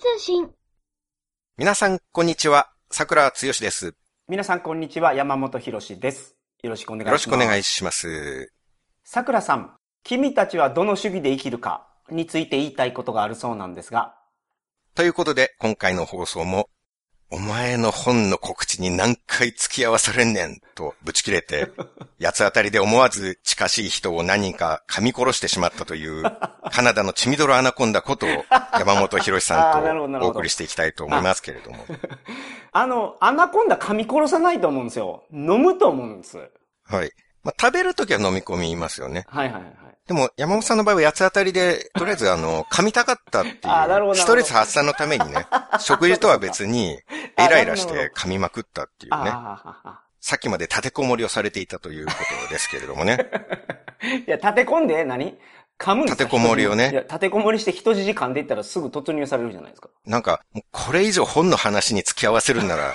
通信。皆さん、こんにちは。桜つよしです。皆さん、こんにちは。山本博史です。よろしくお願いします。よろしくお願いします。さくらさん、君たちはどの主義で生きるかについて言いたいことがあるそうなんですが。ということで、今回の放送も、お前の本の告知に何回付き合わされんねんとぶち切れて、八つ当たりで思わず近しい人を何人か噛み殺してしまったという、カナダのチミドロアナコンダこと山本博さんとお送りしていきたいと思いますけれども。あの、アナコンダ噛み殺さないと思うんですよ。飲むと思うんです。はい。まあ、食べるときは飲み込みますよね。はいはいはい。でも、山本さんの場合は八つ当たりで、とりあえずあの、噛みたかったっていう、ストレス発散のためにね、食事とは別に、あイライラして噛みまくったっていうね。あさっきまで立てこもりをされていたということですけれどもね。あ。いや、立て込んで何？噛むんですか？立てこもりをねいや、立てこもりして人質噛んでいったらすぐ突入されるじゃないですか。なんか、これ以上本の話に付き合わせるんなら、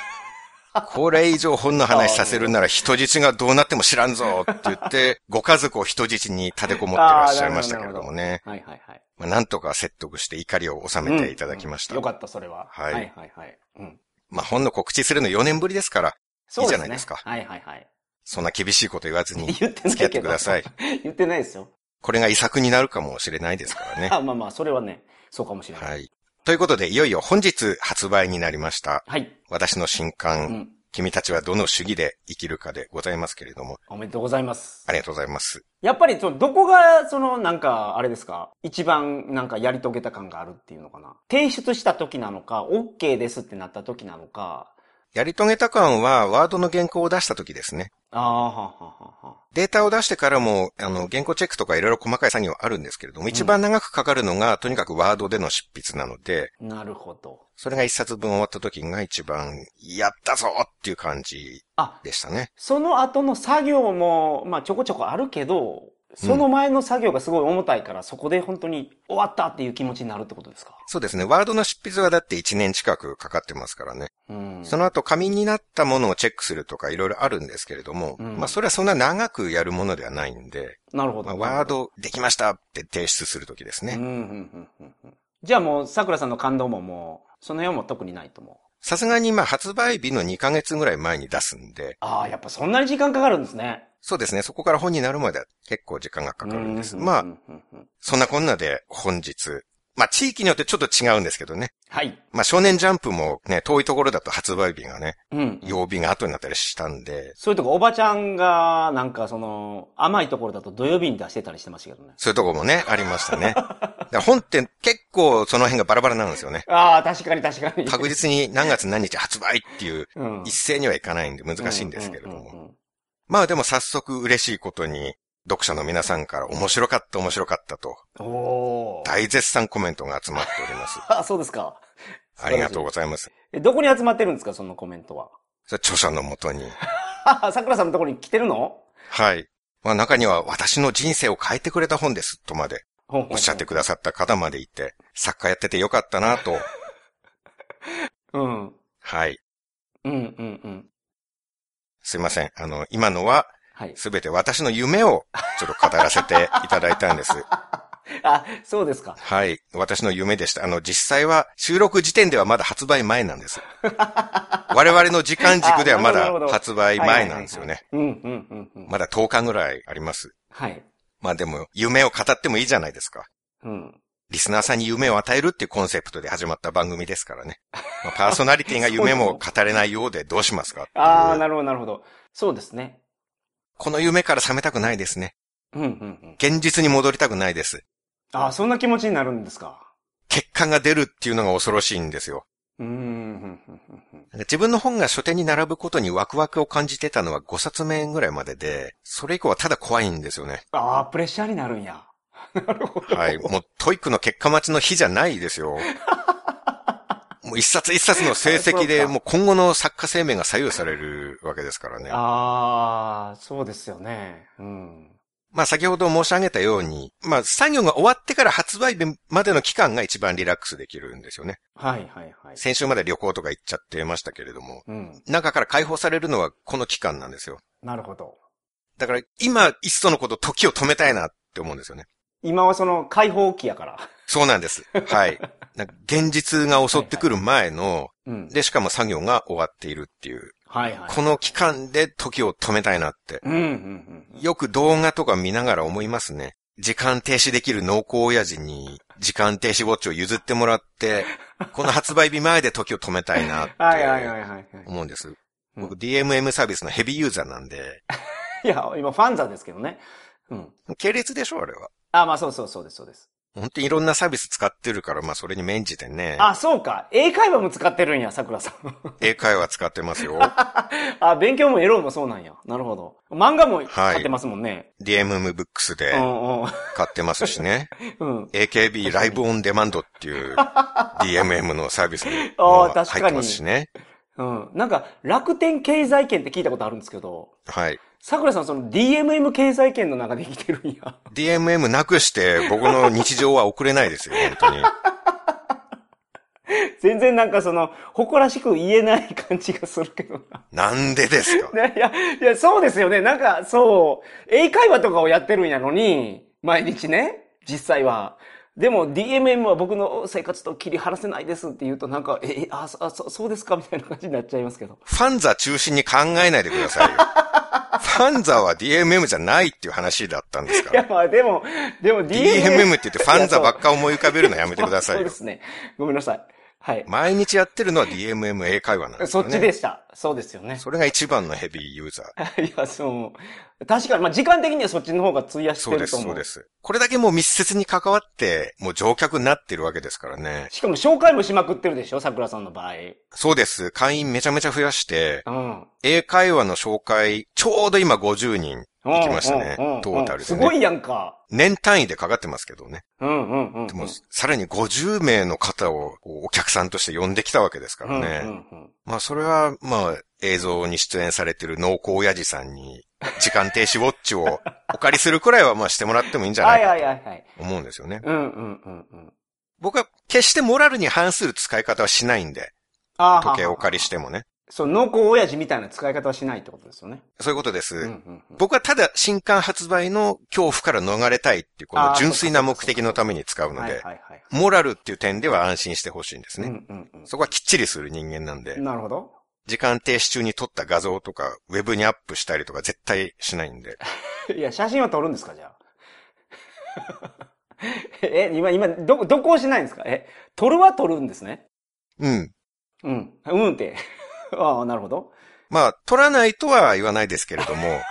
これ以上本の話させるんなら人質がどうなっても知らんぞって言って、ご家族を人質に立てこもってらっしゃいましたけれどもね。はいはいはい。まあ、なんとか説得して怒りを収めていただきました。うんうんよかった、それは。はいはいはいはい。うん。まあ、本の告知するの4年ぶりですから、そういいじゃないですかはいはいはい。そんな厳しいこと言わずに 言ってない付き合って。ください。言ってないですよ。これが遺作になるかもしれないですからね。あ、まあまあ、それはね、そうかもしれない。はい。ということで、いよいよ本日発売になりました。はい。私の新う刊、ん。君たちはどの主義で生きるかでございますけれども、おめでとうございますあ。りがとうございます。やっぱり、そのどこが、その、なんか、あれですか？一番、なんか、やり遂げた感があるっていうのかな？提出した時なのか、OK ですってなった時なのか。やり遂げた感は、ワードの原稿を出した時ですね。ああ、はあはあはデータを出してからも、あの、原稿チェックとかいろいろ細かい作業あるんですけれども、一番長くかかるのが、とにかくワードでの執筆なので、あ。なるほど。それが一冊分終わった時が一番、やったぞっていう感じあ、でしたね。その後の作業も、まあ、ちょこちょこあるけど、その前の作業がすごい重たいから、そこで本当に終わったっていう気持ちになるってことですか？そうですね。ワードの執筆はだって1年近くかかってますからね。うん。その後紙になったものをチェックするとかいろいろあるんですけれども、うんまあそれはそんな長くやるものではないんで、なるほど。まあ、ワードできましたって提出するときですね。うんうんうんじゃあもう、桜さんの感動ももう、その辺はもう特にないと思う。さすがにまあ発売日の2ヶ月ぐらい前に出すんで、ああ、やっぱそんなに時間かかるんですね。そうですね。そこから本になるまでは結構時間がかかるんです。うまあそんなこんなで本日、まあ地域によってちょっと違うんですけどね。はい。まあ少年ジャンプもね、遠いところだと発売日がね、うん。曜日が後になったりしたんで、そういうとこ、おばちゃんが、なんかその、甘いところだと土曜日に出してたりしてましたけどね。そういうところもね、ありましたね。本って結構その辺がバラバラなんですよね。ああ、確かに確かに。確実に何月何日発売っていううん一斉にはいかないんで難しいんですけれども。まあでも早速嬉しいことに、読者の皆さんから面白かった面白かったと。大絶賛コメントが集まっております。あ、そうですか。ありがとうございます。ます。どこに集まってるんですか、そのコメントは？それ著者のもとに。あ、桜さんのところに来てるの？はい。まあ中には私の人生を変えてくれた本ですとまでおっしゃってくださった方までいて、作家やっててよかったなと。うん。はい。うん、うん、うん。すいません。あの、今のははい。すべて私の夢をちょっと語らせて いただいたんです。あ、そうですか。はい。私の夢でした。あの、実際は収録時点ではまだ発売前なんです。我々の時間軸ではまだ発売前なんですよね。まだ10日ぐらいあります。はい。まあでも、夢を語ってもいいじゃないですか。うん。リスナーさんに夢を与えるっていうコンセプトで始まった番組ですからね。まあ、パーソナリティが夢も語れないようでどうしますかああ、なるほど、なるほど。そうですね。この夢から覚めたくないですね。うん、うん、うん。現実に戻りたくないです。ああ、そんな気持ちになるんですか。結果が出るっていうのが恐ろしいんですよ。うん。自分の本が書店に並ぶことにワクワクを感じてたのは5冊目ぐらいまでで、それ以降はただ怖いんですよね。ああ、プレッシャーになるんや。なるほど。はい。もう TOEIC の結果待ちの日じゃないですよ。もう一冊一冊の成績で、もう今後の作家生命が左右されるわけですからね。ああ、そうですよね。うん。まあ先ほど申し上げたように、まあ作業が終わってから発売日までの期間が一番リラックスできるんですよね。はい、はい、はい。先週まで旅行とか行っちゃってましたけれども、うん。中から解放されるのはこの期間なんですよ。なるほど。だから今、いっそのこと時を止めたいなって思うんですよね。今はその解放期やから。そうなんです。はい。現実が襲ってくる前の、うん。で、しかも作業が終わっているっていう、はいはい。この期間で時を止めたいなって、うん、うん、うん。よく動画とか見ながら思いますね。時間停止できる濃厚親父に、時間停止ウォッチを譲ってもらって、この発売日前で時を止めたいなって はいはいはいはいはい。思うんです。うん僕 DMM サービスのヘビーユーザーなんで、いや、今ファンザですけどね。うん。系列でしょあれは。あ、まあそうそうそうです、そうです。本当にいろんなサービス使ってるから、まあそれに免じてね。あ、そうか。英会話も使ってるんや、桜さん。英会話使ってますよ。あ、勉強もエロもそうなんや。なるほど。漫画も買ってますもんね。DMM ブックスうで。買ってますしね。うん。AKB ライブオンデマンドっていう DMM のサービスも ー確かに入ってますしね。うん。なんか、楽天経済圏って聞いたことあるんですけど、はい。桜さんその DMM 経済圏の中で生きてるんや。DMM なくして僕の日常は送れないですよ、本当に。全然なんかその、誇らしく言えない感じがするけどな。なんでですか？ねいや、いや、そうですよね。なんか、そう、英会話とかをやってるんやのに、毎日ね、実際は。でも DMM は僕の生活と切り離せないですって言うとなんか、え、あそそうですか？みたいな感じになっちゃいますけど。ファンザ中心に考えないでくださいよ。ファンザは DMM じゃないっていう話だったんですか？いや、ら。まあでも、でも DMM。DMM って言ってファンザばっか思い浮かべるのやめてくださいよそうで。すね。ごめんなさい。はい。毎日やってるのは DMM 英会話なんですそっ。ちでした。そうですよね。それが一番のヘビーユーザー。いや、そう。確かに、まあ時間的にはそっちの方が費やしてそうです、ると思う。そうです。これだけもう密接に関わって、もう乗客になってるわけですからね。しかも紹介もしまくってるでしょ桜さんの場合。そうです。会員めちゃめちゃ増やして、うん。英会話の紹介、ちょうど今50人行きましたねうんうんうん。トータルで、ね。すごいやんか。年単位でかかってますけどね。うんうんうんうん。でも、さらに50名の方をお客さんとして呼んできたわけですからね。うんうんうんまあ、それは、まあ、映像に出演されてる濃厚親父さんに、時間停止ウォッチをお借りするくらいは、まあ、してもらってもいいんじゃなはいいかはいはいはい。と思うんですよね。うんうんうんうん。僕は、決してモラルに反する使い方はしないんで、あ時計をお借りしてもね。そう、濃厚親父みたいな使い方はしないってことですよね。そういうことです。うんうんうん。僕はただ新刊発売の恐怖から逃れたいっていう、この純粋な目的のために使うので。モラルっていう点では安心してほしいんですね。うんうんうん。そこはきっちりする人間なんで、なるほど。時間停止中に撮った画像とか、ウェブにアップしたりとか絶対しないんで。いや、写真は撮るんですか、じゃあ。え、今、今、どこ、どこをしないんですか？え、撮るは撮るんですね。うん。うん。うんって。ああ、なるほど。まあ、撮らないとは言わないですけれども、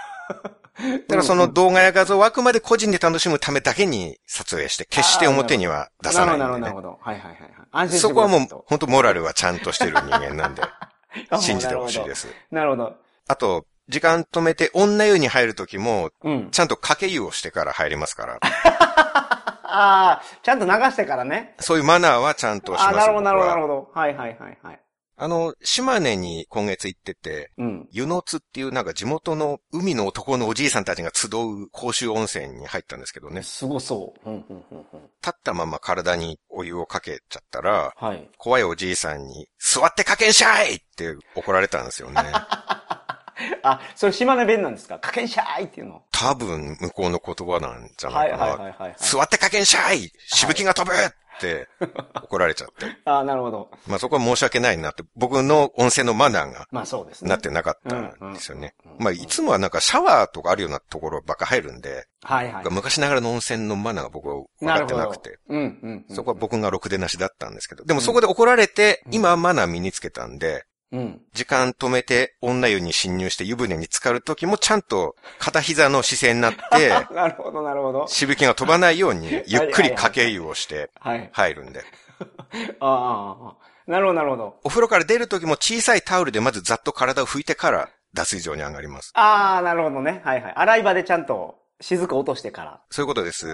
ただその動画や画像をあくまで個人で楽しむためだけに撮影して、決して表には出さないんで、なるほど、なるねほ。ど。はいはいはいはい。安心そこはもう本当モラルはちゃんとしてる人間なんで、あ信じてほしいです。なるほど。あと、時間止めて女湯に入るときも、うん。ちゃんと掛け湯をしてから入りますから、ああ、ちゃんと流してからね。そういうマナーはちゃんとしますああ、なるほど、なるほど、なる僕はほど。はいはいはいはい。あの、島根に今月行ってて、うん。湯の津っていうなんか地元の海の男のおじいさんたちが集う公衆温泉に入ったんですけどね。すごそう。うん、うん、うん、うん。立ったまま体にお湯をかけちゃったら、はい。怖いおじいさんに、座ってかけんしゃいって怒られたんですよね。あ、それ島根弁なんですか？かけんしゃいっていうの？多分向こうの言葉なんじゃははいないいかな。はいはいはい。座ってかけんしゃいしぶきが飛ぶって怒られちゃって。ああ、なるほど。まあそこは申し訳ないなって、僕の温泉のマナーがまあそうですね。なってなかったんですよねまあいつもはなんかシャワーとかあるようなところばっか入るんで、はいはい。昔ながらの温泉のマナーが僕は分か。ってなくて。うん、うんうん。そこは僕がろくでなしだったんですけど。でもそこで怒られて、うん今はマナー身につけたんで、うん。時間止めて女湯に侵入して湯船に浸かるときもちゃんと片膝の姿勢になって、なるほど、なるほど。しぶきが飛ばないようにゆっくりかけ湯をしてはい。入るんで。ああああ、なるほど、なるほど。お風呂から出るときも小さいタオルでまずざっと体を拭いてから脱衣場に上がります。ああ、なるほどね。はいはい。洗い場でちゃんと雫落としてから。そういうことです。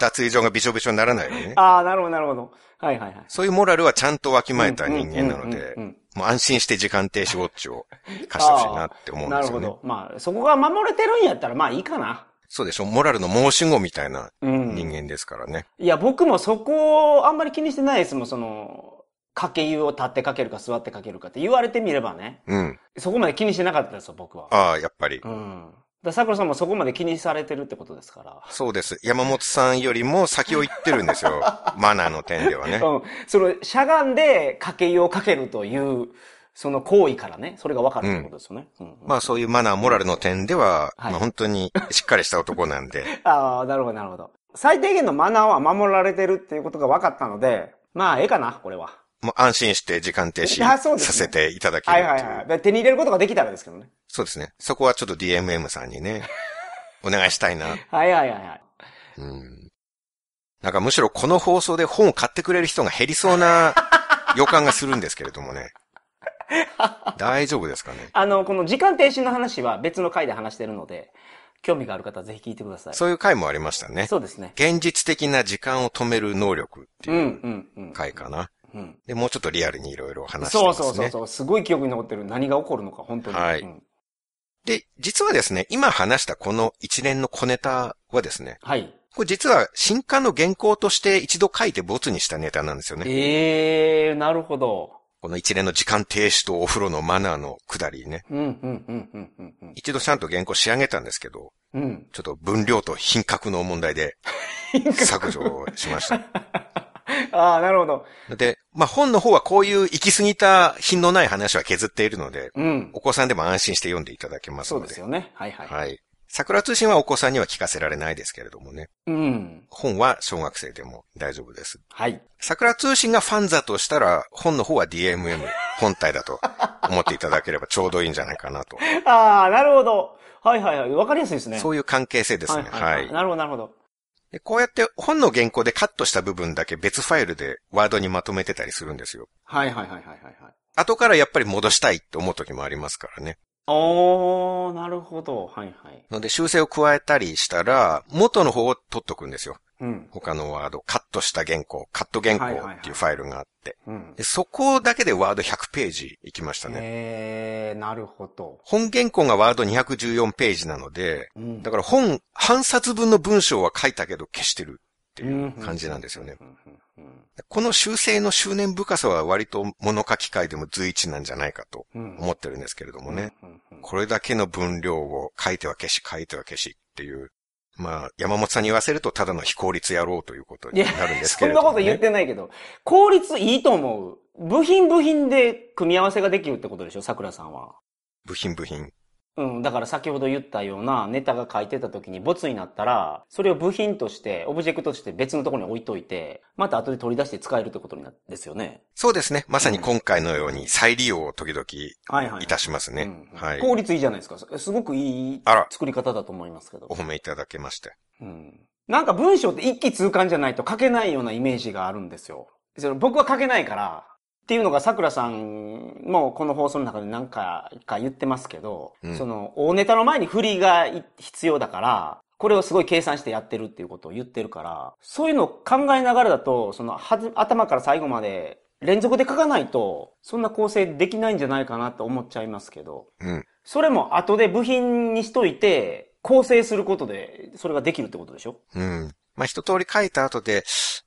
脱衣場がびしょびしょにならないようにね。ああ、なるほど、なるほど。はいはいはい。そういうモラルはちゃんとわきまえた人間なのでうんうんうんうん、もう安心して時間停止ウォッチを貸してほしいなって思うんですよね。なるほど。まあ、そこが守れてるんやったら、まあいいかな。そうでしょモラルの申し子みたいなうん。人間ですからね。いや、僕もそこをあんまり気にしてないですもん、その、かけ湯を立ってかけるか座ってかけるかって言われてみればね。うん。そこまで気にしてなかったですよ、僕は。ああ、やっぱり。うん。だ桜さんもそこまで気にされてるってことですから。そうです。山本さんよりも先を行ってるんですよ。マナーの点ではね。うん。その、しゃがんでかけ湯をかけるという、その行為からね、それが分かるってことですよね。うん。まあそういうマナー、モラルの点では、はいまあ本当にしっかりした男なんで。ああ、なるほど、なるほど。最低限のマナーは守られてるっていうことが分かったので、まあ、ええかな、これは。もう安心して時間停止させていただけはるっていはいはいで。手に入れることができたらですけどね。そうですね。そこはちょっと DMM さんにね、お願いしたいな。はいはいはいはい。うん。なんかむしろこの放送で本を買ってくれる人が減りそうな予感がするんですけれどもね。大丈夫ですかね？あの、この時間停止の話は別の回で話してるので、興味がある方はぜひ聞いてください。そういう回もありましたね。そうですね。現実的な時間を止める能力ってうん、いううん、うん。回かな。うん。で、もうちょっとリアルにいろいろ話してますね。そうそうそう。すごい記憶に残ってる。何が起こるのか、本当に。はいうんで、実はですね、今話したこの一連の小ネタはですね、はい。これ実は新刊の原稿として一度書いてボツにしたネタなんですよね。ええー、なるほど。この一連の時間停止とお風呂のマナーのくだりね。うん、うん、うん、うん、うんうん。一度ちゃんと原稿仕上げたんですけど、うん。ちょっと分量と品格の問題で 削除をしました。ああ、なるほど。で、まあ本の方はこういう行き過ぎた品のない話は削っているので、うん。お子さんでも安心して読んでいただけますそうので。ですよね。はいはい。はい。桜通信はお子さんには聞かせられないですけれどもね。うん。本は小学生でも大丈夫です。はい。桜通信がファンザとしたら、本の方は DMM 本体だと思っていただければちょうどいいんじゃないかなと。ああ、なるほど。はいはいはい。わかりやすいですね。そういう関係性ですね。はいはい、はい。なるほど、なるほど。でこうやって本の原稿でカットした部分だけ別ファイルでワードにまとめてたりするんですよ。はいはいはいはいはいはい。後からやっぱり戻したいって思う時もありますからね。おー、なるほど。はいはい。ので修正を加えたりしたら、元の方を取っとくんですよ。うん。他のワード、カットした原稿、カット原稿はいはいはいっていうファイルがあって。うん。でそこだけでワード100ページいきましたね。えー、なるほど。本原稿がワード214ページなので、うんだから本、半冊分の文章は書いたけど消してるっていう感じなんですよね。この修正の執念深さは割と物書き会でも随一なんじゃないかとうん。思ってるんですけれどもね。これだけの分量を書いては消し、書いては消しっていう。まあ、山本さんに言わせるとただの非効率野郎ということになるんですけそんれども、ね。なこと言ってないけど、効率いいと思う。部品部品で組み合わせができるってことでしょ、桜さんは。部品部品。うん。だから先ほど言ったようなネタが書いてた時にボツになったら、それを部品として、オブジェクトとして別のところに置いといて、また後で取り出して使えるってことになるんですよね。そうですね。まさに今回のように再利用を時々はいたしますね。効率いいじゃないですか。すごくいい作り方だと思いますけどお。褒めいただけまして。うん。なんか文章って一気通貫じゃないと書けないようなイメージがあるんですよ。その僕は書けないから、っていうのが桜さんもこの放送の中で何かか言ってますけど、うんその大ネタの前に振りがい必要だから、これをすごい計算してやってるっていうことを言ってるから、そういうのを考えながらだと、そのはず頭から最後まで連続で書かないと、そんな構成できないんじゃないかなと思っちゃいますけど、うん。それも後で部品にしといて、構成することで、それができるってことでしょ？うん。まあ、一通り書いた後で、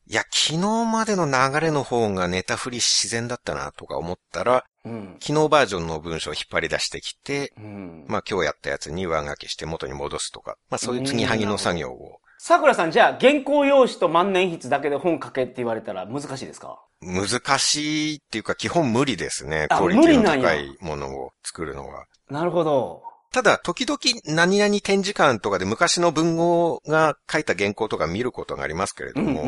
いや、昨日までの流れの方がネタ振り自然だったなとか思ったら、うん。昨日バージョンの文章を引っ張り出してきて、うん。まあ今日やったやつに上書きして元に戻すとか、まあそういう継ぎはぎの作業を、桜さん、じゃあ、原稿用紙と万年筆だけで本書けって言われたら難しいですか？難しいっていうか基本無理ですね。あクオリティの高いものを作るのは。なるほど。ただ、時々何々展示館とかで昔の文豪が書いた原稿とか見ることがありますけれども。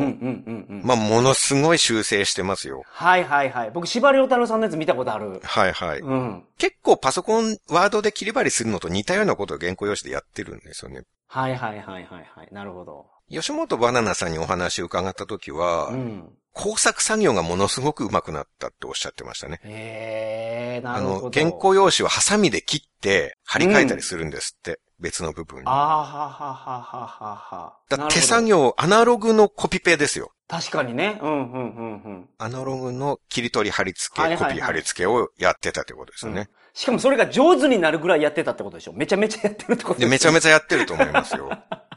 まあものすごい修正してますよ。はいはいはい。僕、司馬遼太郎さんのやつ見たことある。はいはい。うん。結構パソコン、ワードで切り張りするのと似たようなことを原稿用紙でやってるんですよね。はいはいはいはいはい。なるほど。吉本バナナさんにお話を伺った時は、うん。工作作業がものすごく上手くなったっておっしゃってましたね。へえ、なあるほど。の、原稿用紙をハサミで切って貼り替えたりするんですって、別の部分に。あーはははははは。だ手作業、アナログのコピペですよ。確かにね。うんうんうんうん。アナログの切り取り貼り付け、はいはいはいコピー貼り付けをやってたってことですよね。しかもそれが上手になるぐらいやってたってことでしょめちゃめちゃやってるってことで、めちゃちめちゃやってると思いますよ。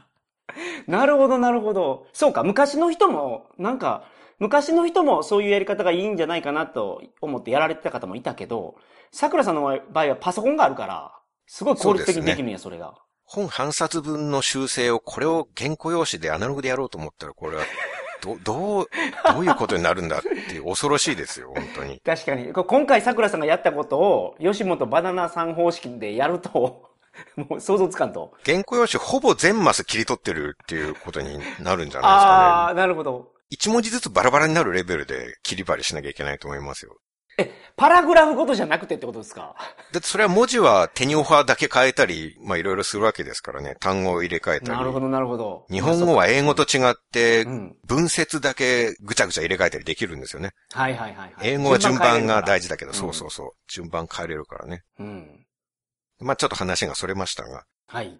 ゃ。なるほどなるほど。そうか、昔の人も、なんか、昔の人もそういうやり方がいいんじゃないかなと思ってやられてた方もいたけど、桜さんの場合はパソコンがあるから、すごい効率的にできるんや、それが。本半冊分の修正を、これを原稿用紙でアナログでやろうと思ったら、これは、ど、どう、どういうことになるんだっていう恐ろしいですよ、本当に。確かに。こ今回桜さんがやったことを、吉本バナナさん方式でやると、もう想像つかんと。原稿用紙ほぼ全マス切り取ってるっていうことになるんじゃないですかね。ああ、なるほど。一文字ずつバラバラになるレベルで切り張りしなきゃいけないと思いますよ。パラグラフごとじゃなくてってことですか？だってそれは文字は手にオファーだけ変えたり、まあいろいろするわけですからね。単語を入れ替えたり。なるほど、なるほど。日本語は英語と違ってう、ん。文節だけぐちゃぐちゃ入れ替えたりできるんですよね。はいはいはい、はい。英語は順番が大事だけど、うんそうそうそう。順番変えれるからね。うん。まあちょっと話がそれましたが、はい。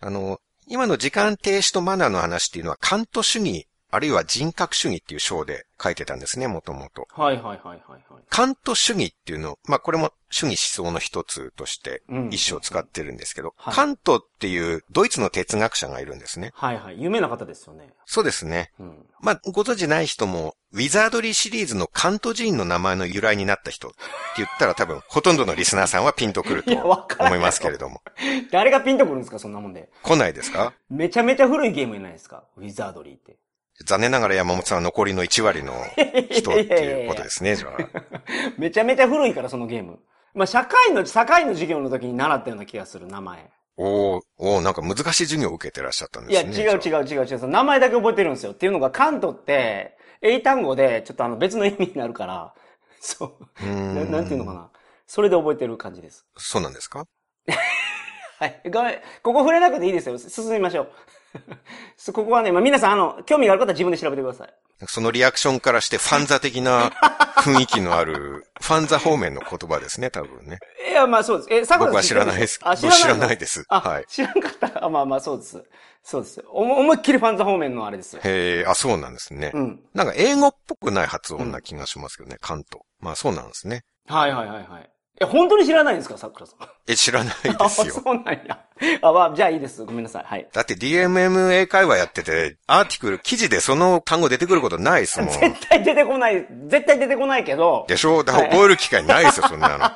あの、今の時間停止とマナーの話っていうのは、カント主義、あるいは人格主義っていう章で書いてたんですね、もともと。はいはいはいはいはい。カント主義っていうの、まあこれも主義思想の一つとしてうん一章使ってるんですけど、はいカントっていうドイツの哲学者がいるんですね。はいはい。有名な方ですよね。そうですね。うん。まあご存知ない人も、ウィザードリーシリーズのカント寺院の名前の由来になった人って言ったら多分ほとんどのリスナーさんはピンとくると思いますけれども。誰がピンとくるんですかそんなもんで。来ないですか？めちゃめちゃ古いゲームじゃないですか。ウィザードリーって。残念ながら山本さんは残りの1割の人っていうことですね、じゃあ。めちゃめちゃ古いから、そのゲーム。まあ、社会の、社会の授業の時に習ったような気がする、名前。おーおーなんか難しい授業を受けてらっしゃったんいや、ですね。違う違う違う違う。その名前だけ覚えてるんですよ。っていうのが、カントって、英単語で、ちょっとあの別の意味になるから、そう。うーんななんていうのかな。それで覚えてる感じです。そうなんですか？はい。ごめん。ここ触れなくていいですよ。進みましょう。そここはね、まあ、皆さん、あの、興味がある方は自分で調べてください。そのリアクションからしてファンザ的な 雰囲気のある、ファンザ方面の言葉ですね、多分ね。いや、まあそうです。え、桜僕は知らないです。あ、僕知らないいです。あ、はい。知らんかった。あ、まあまあそうです。そうです。思いっきりファンザ方面のあれです。へえ、あ、そうなんですね。うん。なんか英語っぽくない発音な気がしますけどね、関東。まあそうなんですね。はいはいはいはい。え、本当に知らないんですか、桜さん？え、知らないあ、ですよ。そうなんや。あ、まあ、じゃあいいです。ごめんなさい。はい。だって DMM 英会話やってて、 article、記事でその単語出てくることないですもん。絶対出てこない、絶対出てこないけど、でしょ？だから覚える機会ないですよ、そんなの。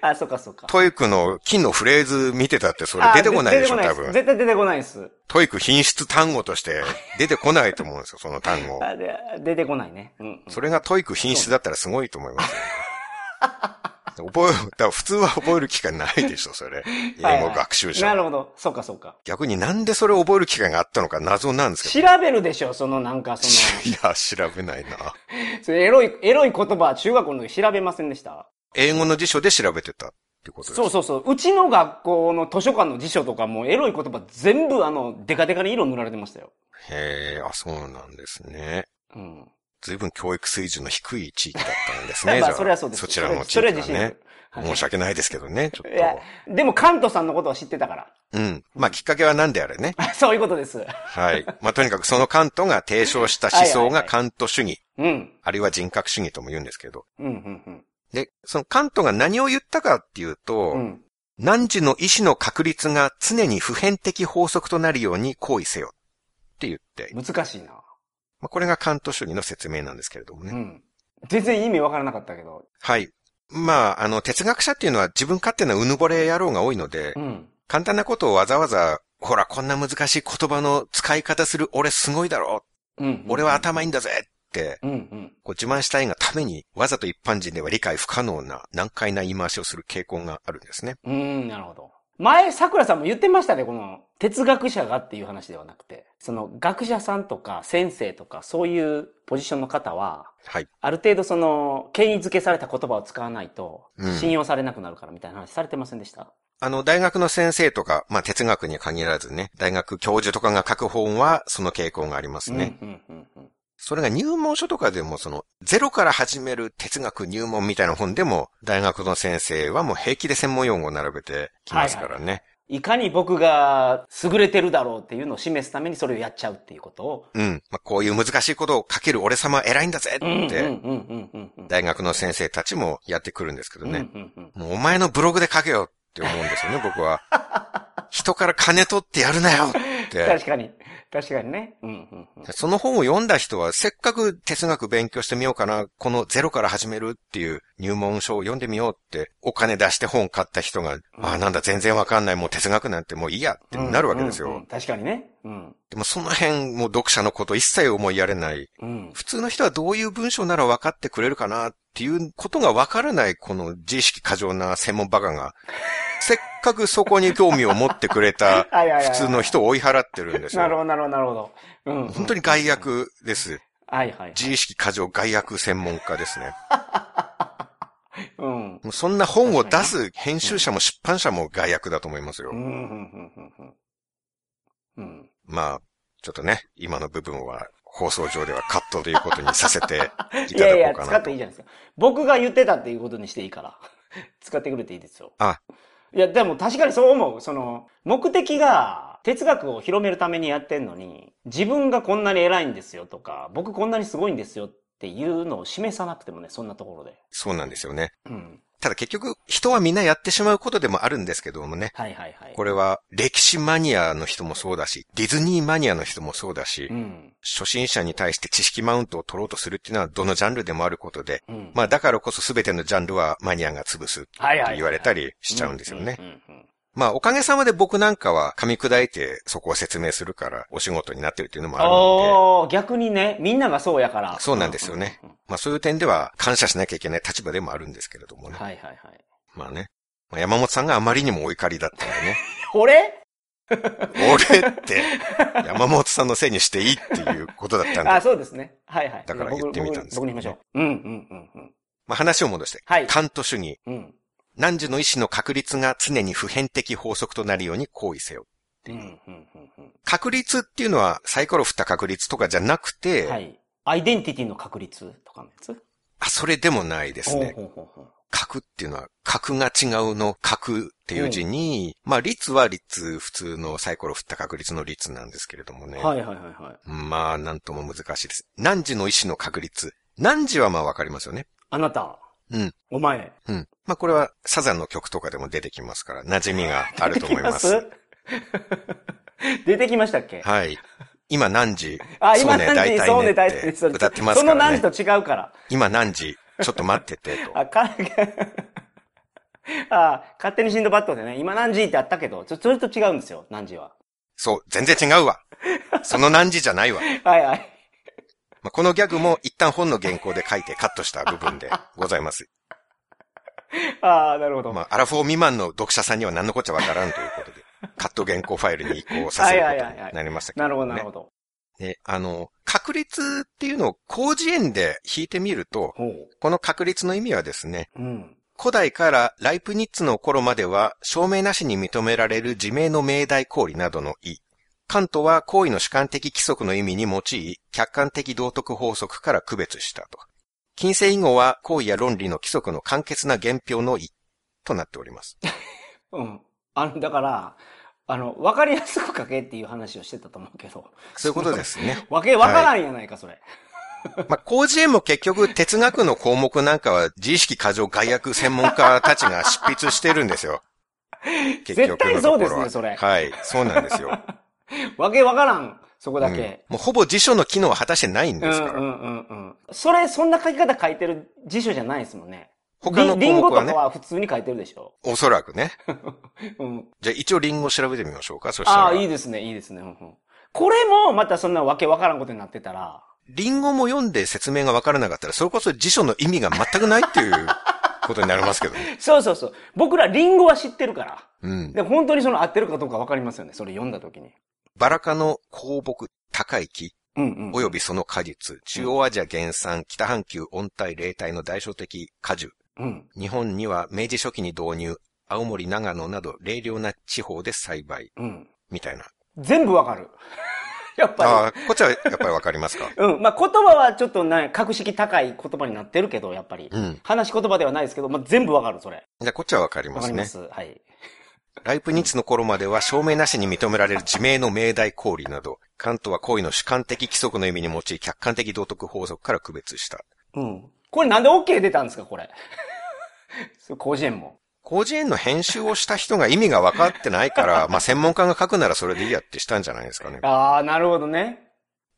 あ、そっかそっか。 TOEIC の金のフレーズ見てたってそれ出てこないでしょ、あ多分。絶対出てこないです。 TOEIC 頻出単語として出てこないと思うんですよ、その単語。あで出てこないね。うん。それが TOEIC 頻出だったらすごいと思いますよ。覚え、だ普通は覚える機会ないでしょ、それ。英語学習者。なるほど。そっかそっか。逆になんでそれを覚える機会があったのか謎なんですけ調べるでしょ、そのなんかその、ど。いや、調べないな。それエロい、エロい言葉、中学校の時調べませんでした？英語の辞書で調べてたってことですそうそうそう。うちの学校の図書館の辞書とかもエロい言葉全部あの、デカデカに色塗られてましたよ。へえ、あ、そうなんですね。うん。随分教育水準の低い地域だったんですね。まあ、それはそうです。そちらの地それ域はね。は自信ある。はい申し訳ないですけどね、ちょっいや、でもカントさんのことは知ってたから。うん。まあ、きっかけは何であれね。そういうことです。はい。まあ、とにかくそのカントが提唱した思想がカント主義、うん。あるいは人格主義とも言うんですけど。うん、うん、で、そのカントが何を言ったかっていうと、うん。うん。汝の意志の確率が常に普遍的法則となるように行為せよって言って、難しいな。まあ、これがカント主義の説明なんですけれどもね。うん。全然意味わからなかったけど。はい。まあ、あの、哲学者っていうのは自分勝手なうぬぼれ野郎が多いので、うん。簡単なことをわざわざ、ほら、こんな難しい言葉の使い方する俺すごいだろうん。俺は頭いいんだぜって、うん、うん。こう自慢したいがために、わざと一般人では理解不可能な難解な言い回しをする傾向があるんですね。うん、なるほど。前、桜さんも言ってましたね、この、哲学者がっていう話ではなくて、その、学者さんとか先生とか、そういうポジションの方は、はい。ある程度その、権威付けされた言葉を使わないとうん、信用されなくなるからみたいな話されてませんでした、あの、大学の先生とか、まあ、哲学に限らずね、大学教授とかが書く本は、その傾向がありますね。うん、うん、うん、うん。それが入門書とかでも、その、ゼロから始める哲学入門みたいな本でも、大学の先生はもう平気で専門用語を並べてきますからね。いかに僕が優れてるだろうっていうのを示すためにそれをやっちゃうっていうこと？を。うん。まあ、こういう難しいことを書ける俺様は偉いんだぜって。大学の先生たちもやってくるんですけどね。うん、うん、うん。もうお前のブログで書けよって思うんですよね、僕は。人から金取ってやるなよ。確かに。確かにね。うん、うん、うん。その本を読んだ人は、せっかく哲学勉強してみようかな、このゼロから始めるっていう入門書を読んでみようって、お金出して本買った人が、ああ、なんだ、全然わかんない、もう哲学なんてもういいやってなるわけですよ。うんうんうん確かにね。うん。でもその辺、もう読者のこと一切思いやれない。うん。普通の人はどういう文章なら分かってくれるかなっていうことが分からない、この自意識過剰な専門バカが、せっかくそこに興味を持ってくれた普通の人を追い払ってるんですよ。なるほど、なるほど、なるほど。うん。本当に害悪です。はいはい。自意識過剰害悪専門家ですね。うん。そんな本を出す編集者も出版社も害悪だと思いますようん、。うん、うん、うん。うん。まあ、ちょっとね、今の部分は放送上ではカットということにさせていただこ いやいや、うかなと使っていい。じゃないですか。僕が言ってたっていうことにしていいから。使ってくれていいですよ。あ、いや、でも確かにそう思う。その、目的が哲学を広めるためにやってんのに、自分がこんなに偉いんですよとか、僕こんなにすごいんですよっていうのを示さなくてもね、そんなところで。そうなんですよね。うん。ただ結局、人はみんなやってしまうことでもあるんですけどもね。はいはいはい。これは歴史マニアの人もそうだし、ディズニーマニアの人もそうだし、うん。初心者に対して知識マウントを取ろうとするっていうのはどのジャンルでもあることで、うん。まあだからこそ全てのジャンルはマニアが潰すって言われたりしちゃうんですよねまあおかげさまで僕なんかは噛み砕いてそこを説明するからお仕事になってるっていうのもあるのおー、逆にね、みんながそうやから。そうなんですよねまあそういう点では感謝しなきゃいけない立場でもあるんですけれどもね。うんはいはいはい。まあね。まあ、山本さんがあまりにもお怒りだったんでね。俺？俺って、山本さんのせいにしていいっていうことだったんで、あ、そうですね。はいはい。だから言ってみたんです僕僕に言いましょう。うんうんうんうん。まあ話を戻して、はいカント主義、うん。汝の意志の確率が常に普遍的法則となるように行為せよ。うんうんうんうん確率っていうのはサイコロ振った確率とかじゃなくて、はい。アイデンティティの確率とかのやつ？あ、それでもないですね。ほうほうほうほう角っていうのは、角が違うの角っていう字に、まあ率は率、普通のサイコロ振った確率の率なんですけれどもね。はいはいはいはい。まあ、なんとも難しいです。何時の意志の確率？何時はまあわかりますよね。あなた。うん。お前。うん。まあこれはサザンの曲とかでも出てきますから、馴染みがあると思います。出てきます出てきましたっけ？はい。今何時？あ、そうね、今何時、大体ねそうね、大体って歌ってますそからね。の何時と違うから。今何時？ちょっと待ってて、と。あ、か、あ、勝手にシンドバッドでね、今何時ってあったけど、ちょ、それと違うんですよ、何時は。そう、全然違うわ。その何時じゃないわ。はいはい。まあ、このギャグも一旦本の原稿で書いてカットした部分でございます。ああ、なるほど。まあ、アラフォー未満の読者さんには何のこっちゃわからんということで、カット原稿ファイルに移行させることになりましたけど、ね。なるほど、なるほど。で、あの、確率っていうのを広辞苑で引いてみると。この確率の意味はですね、うん。古代からライプニッツの頃までは証明なしに認められる自明の命題行為などの意。カントは行為の主観的規則の意味に用い、客観的道徳法則から区別したと。近世以後は行為や論理の規則の簡潔な原表の意となっております。うん。あの、だから、あの、わかりやすく書けっていう話をしてたと思うけど。そういうことですね。わけわからんやないか、それ。まあ、広辞苑も結局哲学の項目なんかは自意識過剰外役専門家たちが執筆してるんですよ。結絶対そうですはね、それ。はい、そうなんですよ。わけわからん、そこだうんけ。もうほぼ辞書の機能を果たしてないんうん、ですから。うん、うん、うん。それ、そんな書き方書いてる辞書じゃないですもんね。他のリリンゴとか項目はね、は普通に書いてるでしょ。おそらくね。うん。じゃあ一応リンゴ調べてみましょうか。そしたら。ああ、いいですね、いいですね。うんうんこれも、またそんなわけわからんことになってたら、リンゴも読んで説明がわからなかったら、それこそ辞書の意味が全くないっていう ことになりますけどね。そうそうそう。僕らリンゴは知ってるから。うん。で、本当にその合ってるかどうかわかりますよね。それ読んだ時に。バラ科の高木、高い木、うんうん。及びその果実、中央アジア原産、北半球温帯冷帯の代表的果樹。うん。日本には明治初期に導入、青森、長野など冷涼な地方で栽培、うん。みたいな。全部わかる。やっぱああ、こっちはやっぱりわかりますか？り。うん。まあ、言葉はちょっとね、格式高い言葉になってるけど、やっぱり。うん。話し言葉ではないですけど、まあ、全部わかる、それ。じゃあこっちはわかりますね。わかります。はい。ライプニッツの頃までは証明なしに認められる自明の命題公理など、カントは行為の主観的規則の意味に用い客観的道徳法則から区別した。うん。これなんで OK 出たんですか、これ？広辞苑も。広辞苑の編集をした人が意味が分かってないから、まあ専門家が書くならそれでいいやってしたんじゃないですかね。ああ、なるほどね。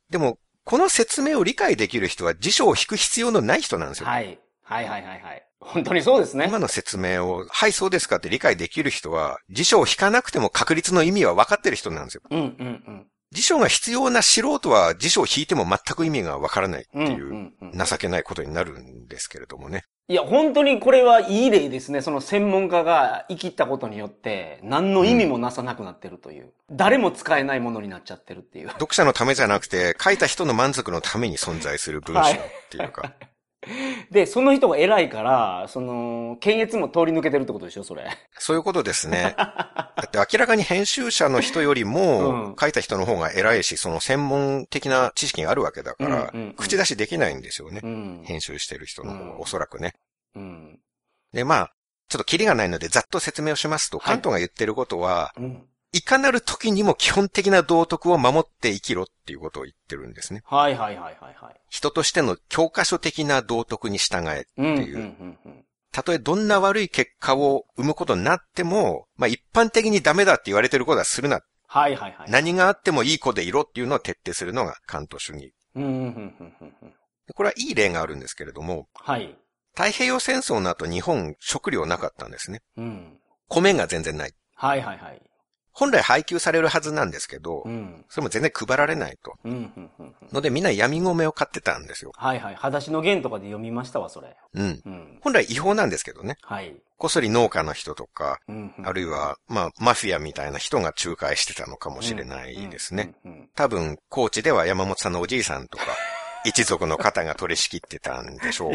でも、この説明を理解できる人は辞書を引く必要のない人なんですよ。はい。はいはいはいはい。本当にそうですね。今の説明を、はい、そうですかって理解できる人は、辞書を引かなくても確率の意味は分かってる人なんですよ。うんうんうん。辞書が必要な素人は辞書を引いても全く意味が分からないってうんういうんうん。情けないことになるんですけれどもね。いや、本当にこれはいい例ですね。その専門家が生きったことによって、何の意味もなさなくなってるという。誰も使えないものになっちゃってるっていう。読者のためじゃなくて、書いた人の満足のために存在する文章っていうか。で、その人が偉いから、その、検閲も通り抜けてるってことでしょ、それ。そういうことですね。だって明らかに編集者の人よりうもん、書いた人の方が偉いし、その専門的な知識があるわけだからうんうんうん、口出しできないんですよねう。ん。編集してる人の方うんが、おそらくね。うん。で、まあ、ちょっとキリがないのでざっと説明をしますと、はい関東が言ってることは、うん。いかなる時にも基本的な道徳を守って生きろっていうことを言ってるんですね。はいはいはいはいはい。人としての教科書的な道徳に従え。うん。っていううんうんうんたとえどんな悪い結果を生むことになっても、まあ一般的にダメだって言われてることはするな。はいはいはい。何があってもいい子でいろっていうのを徹底するのが関東主義。うんうんうんうんうんうん。これはいい例があるんですけれども、はい。太平洋戦争の後日本食料なかったんですね。うん。米が全然ない。はいはいはい。本来配給されるはずなんですけどう、ん。それも全然配られないと。のでみんな闇米を買ってたんですよ。はいはい。裸足の弦とかで読みましたわ、それ。うん。うん。本来違法なんですけどね。はい。こっそり農家の人とか、うんうんあるいは、まあ、マフィアみたいな人が仲介してたのかもしれないですね。。多分、高知では山本さんのおじいさんとか、一族の方が取り仕切ってたんでしょう。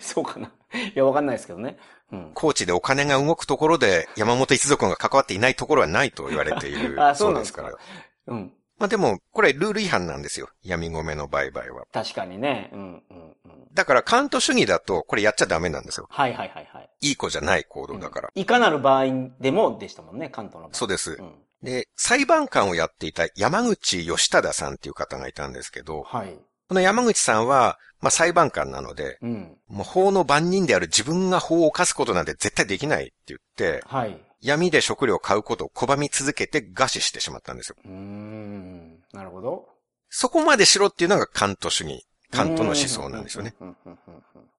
そうかな。いや、わかんないですけどね。うん。高知でお金が動くところで山本一族が関わっていないところはないと言われている あ、そそううですからなんですか。。うん。まあでも、これルール違反なんですよ。闇米の売買は。確かにね。うんうんうん。だから、カント主義だと、これやっちゃダメなんですよ。はいはいはいはい。いい子じゃない行動だから。いかなる場合でもでしたもんね、関東の場合。そうですう。ん。で、裁判官をやっていた山口義忠さんっていう方がいたんですけど、はい。この山口さんは、まあ裁判官なので、うん。もう法の番人である自分が法を犯すことなんて絶対できないって言って、はい。闇で食料を買うことを拒み続けて餓死してしまったんですよ。うーん。なるほど。そこまでしろっていうのがカント主義、カントの思想なんですよね。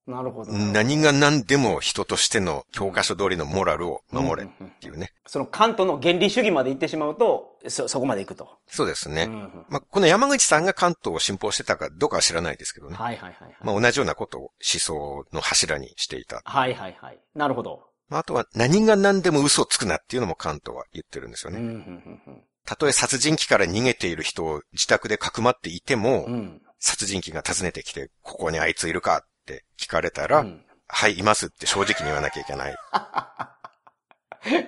なるほど。何が何でも人としての教科書通りのモラルを守れっていうね。その関東の原理主義まで行ってしまうと、そ、そこまで行くと。そうですね。まあ、この山口さんが関東を信奉してたかどうかは知らないですけどね。はいはいはいはい。まあ、同じようなことを思想の柱にしていた。はいはいはい。なるほど。まあ、あとは何が何でも嘘をつくなっていうのも関東は言ってるんですよね。たとえ殺人鬼から逃げている人を自宅でかくまっていても、うん。うん。殺人鬼が訪ねてきて、ここにあいついるかって聞かれたら、うんはい、いますって正直に言わなきゃいけない。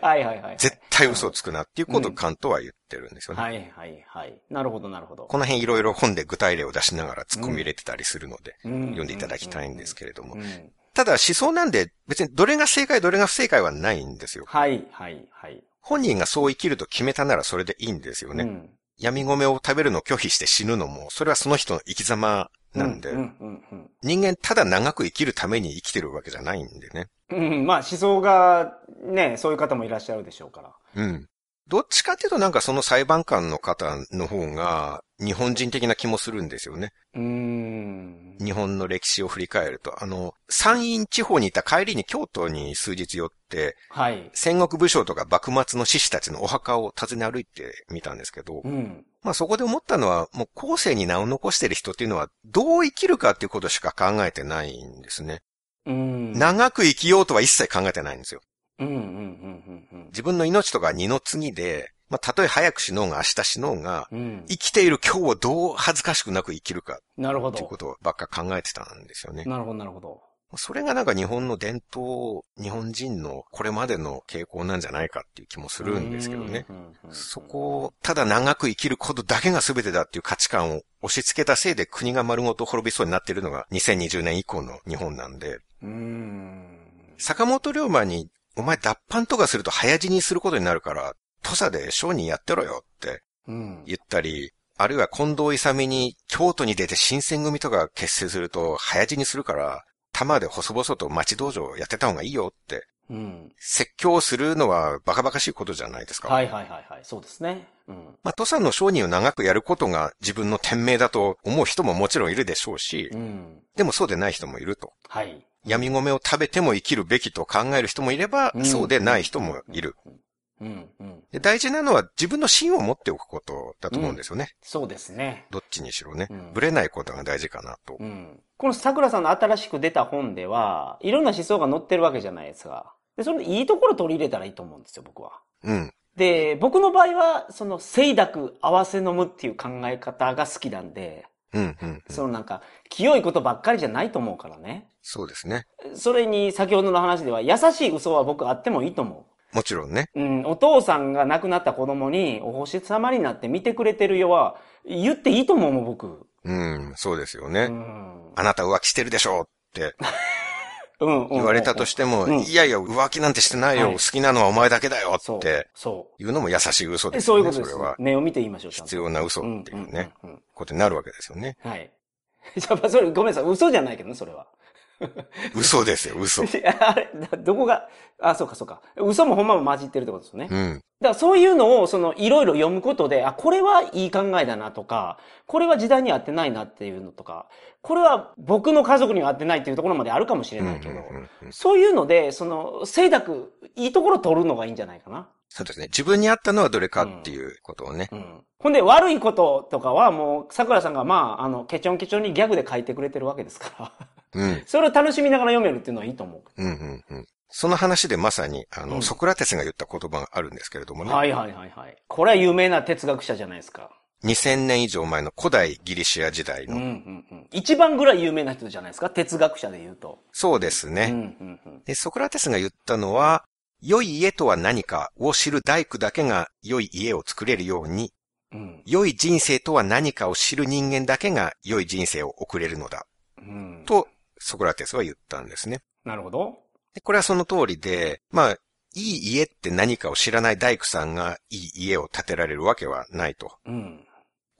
はいはいはい。絶対嘘をつくなっていうことをうん関東は言ってるんですよね。はいはいはい。なるほどなるほど。この辺いろいろ本で具体例を出しながら突っ込み入れてたりするので、読読んでいただきたいんですけれどもう。ん。ただ思想なんで別にどれが正解どれが不正解はないんですよ。はいはいはい。本人がそう生きると決めたならそれでいいんですよね。うん。闇米を食べるのを拒否して死ぬのも、それはその人の生き様なんで、うんうんうん人間ただ長く生きるために生きてるわけじゃないんでね。うん。うん、まあ思想がね、そういう方もいらっしゃるでしょうから。うん。どっちかっていうとなんかその裁判官の方の方が日本人的な気もするんですよね。うーん。日本の歴史を振り返ると、あの、山陰地方にいた帰りに京都に数日寄って、はい。戦国武将とか幕末の志士たちのお墓を訪ね歩いてみたんですけど、うん。まあそこで思ったのは、もう後世に名を残してる人っていうのは、どう生きるかっていうことしか考えてないんですね。うん。長く生きようとは一切考えてないんですよ。うんうんうんうんうん。自分の命とか二の次で、まあたとえ早く死のうが明日死のうが、うん。生きている今日をどう恥ずかしくなく生きるかなるほど。っていうことばっか考えてたんですよね。なるほどなるほど。それがなんか日本の伝統、日本人のこれまでの傾向なんじゃないかっていう気もするんですけどね。そこを、ただ長く生きることだけが全てだっていう価値観を押し付けたせいで国が丸ごと滅びそうになっているのが2020年以降の日本なんで、うーん。坂本龍馬に、お前脱藩とかすると早死にすることになるから、土佐で商人やってろよってうん。言ったり、あるいは近藤勇に京都に出て新選組とか結成すると早死にするから、玉で細々と町道場やってた方がいいよってうん。説教するのはバカバカしいことじゃないですか。はいはいはいはい。そうですね。うん。まあ、土佐の商人を長くやることが自分の天命だと思う人ももちろんいるでしょうし、うん。でもそうでない人もいると。はい。闇米を食べても生きるべきと考える人もいれば、うんそうでない人もいる。。うん、うん。で大事なのは自分の芯を持っておくことだと思うんですよね。そうですね。どっちにしろねうん。ぶれないことが大事かなと。うん。この桜さんの新しく出た本では、いろんな思想が載ってるわけじゃないですか。で、そのいいところ取り入れたらいいと思うんですよ、僕は。うん。で、僕の場合は、その、清濁合わせ飲むっていう考え方が好きなんで、うん、うん。うんそのなんか、清いことばっかりじゃないと思うからね。そうですね。それに、先ほどの話では、優しい嘘は僕あってもいいと思もちろんね。う。うん、お父さんが亡くなった子供に、お星様になって見てくれてるよは、言っていいと思うもん、僕。うん、そうですようね。ん。あなた浮気してるでしょって。言われたとしても、うんいやいや、浮気なんてしてないよ。はい好きなのはお前だけだよ。ってそいうのも優しい嘘う。ですよね。そういうことですそれは。目を見て言いましょう、必要な嘘っていうね、ことになるわけですよね。うんはい。じゃあ、それ、ごめんなさい。嘘じゃないけどね、それは。嘘ですよ、嘘。あれ、どこが、あ、そうかそうか。嘘もほんまも混じってるってことですよね。だかうん。らそういうのを、その、いろいろ読むことで、あ、これはいい考えだなとか、これは時代に合ってないなっていうのとか、これは僕の家族には合ってないっていうところまであるかもしれないけど、うんうんうんうんそういうので、その、清濁、いいところ取るのがいいんじゃないかな。そうですね。自分に合ったのはどれかっていうことをね。うん。ほんで、悪いこととかはもう、桜さんがまあ、あの、ケチョンケチョンにギャグで書いてくれてるわけですから。うん。それを楽しみながら読めるっていうのはいいと思うんうんうん。その話でまさに、あの、うんソクラテスが言った言葉があるんですけれどもう。ね。はいはいはいはい。これは有名な哲学者じゃないですか。2000年以上前の古代ギリシア時代の。うんうんうん。一番ぐらい有名な人じゃないですか？哲学者で言うと。そうですね。うんうんうん。で、ソクラテスが言ったのは、良い家とは何かを知る大工だけが良い家を作れるように、うん。良い人生とは何かを知る人間だけが良い人生を送れるのだ。うん。と、ソクラテスは言ったんですね。なるほど。でこれはその通りで、まあ、いい家って何かを知らない大工さんがいい家を建てられるわけはないと。うん。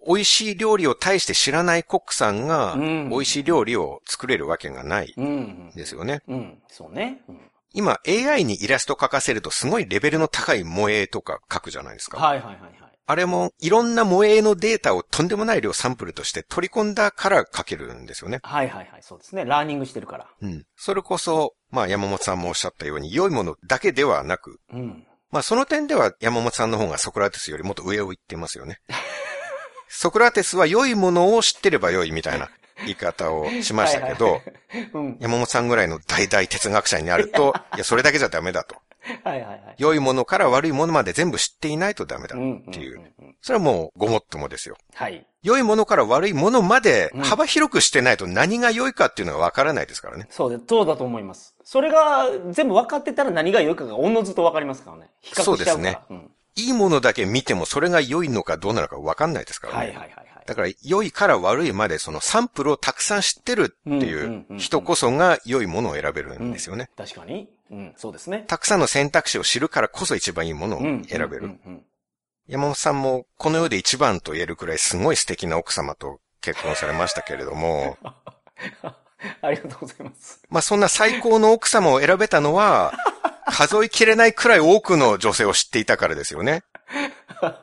美味しい料理を大して知らないコックさんがうん美味しい料理を作れるわけがないうんうん。ですよね。うん。そうね。うん。今 AI にイラスト描かせるとすごいレベルの高い萌えとか描くじゃないですか。はいはいはいはい。あれもいろんな萌えのデータをとんでもない量サンプルとして取り込んだから描けるんですよね。はいはいはい。そうですね。ラーニングしてるから。うん。それこそ、まあ山本さんもおっしゃったように良いものだけではなく、うん。まあその点では山本さんの方がソクラテスよりもっと上を行ってますよね。ソクラテスは良いものを知ってれば良いみたいな 言い方をしましたけど、はいはいうん。山本さんぐらいの大々哲学者になると、いや、それだけじゃダメだと。はいはいはい。良いものから悪いものまで全部知っていないとダメだっていう。んんんん。それはもうごもっともですよ。はい。良いものから悪いものまでうん幅広くしてないと何が良いかっていうのがわからないですからね。そうで、そうだと思います。それが全部分かってたら何が良いかがおのずと分かりますからね。比較。そうですねうん。いいものだけ見てもそれが良いのかどうなのかわかんないですからね。はいはいはいはい。だから良いから悪いまでそのサンプルをたくさん知ってるっていんうんううんうん人こそが良いものを選べるんですよね。確かに。うん、そうですね。たくさんの選択肢を知るからこそ一番いいものをうん。選べる。山本さんもこの世で一番と言えるくらいすごい素敵な奥様と結婚されましたけれども、ありがとうございます。まあそんな最高の奥様を選べたのは、数えきれないくらい多くの女性を知っていたからですよね。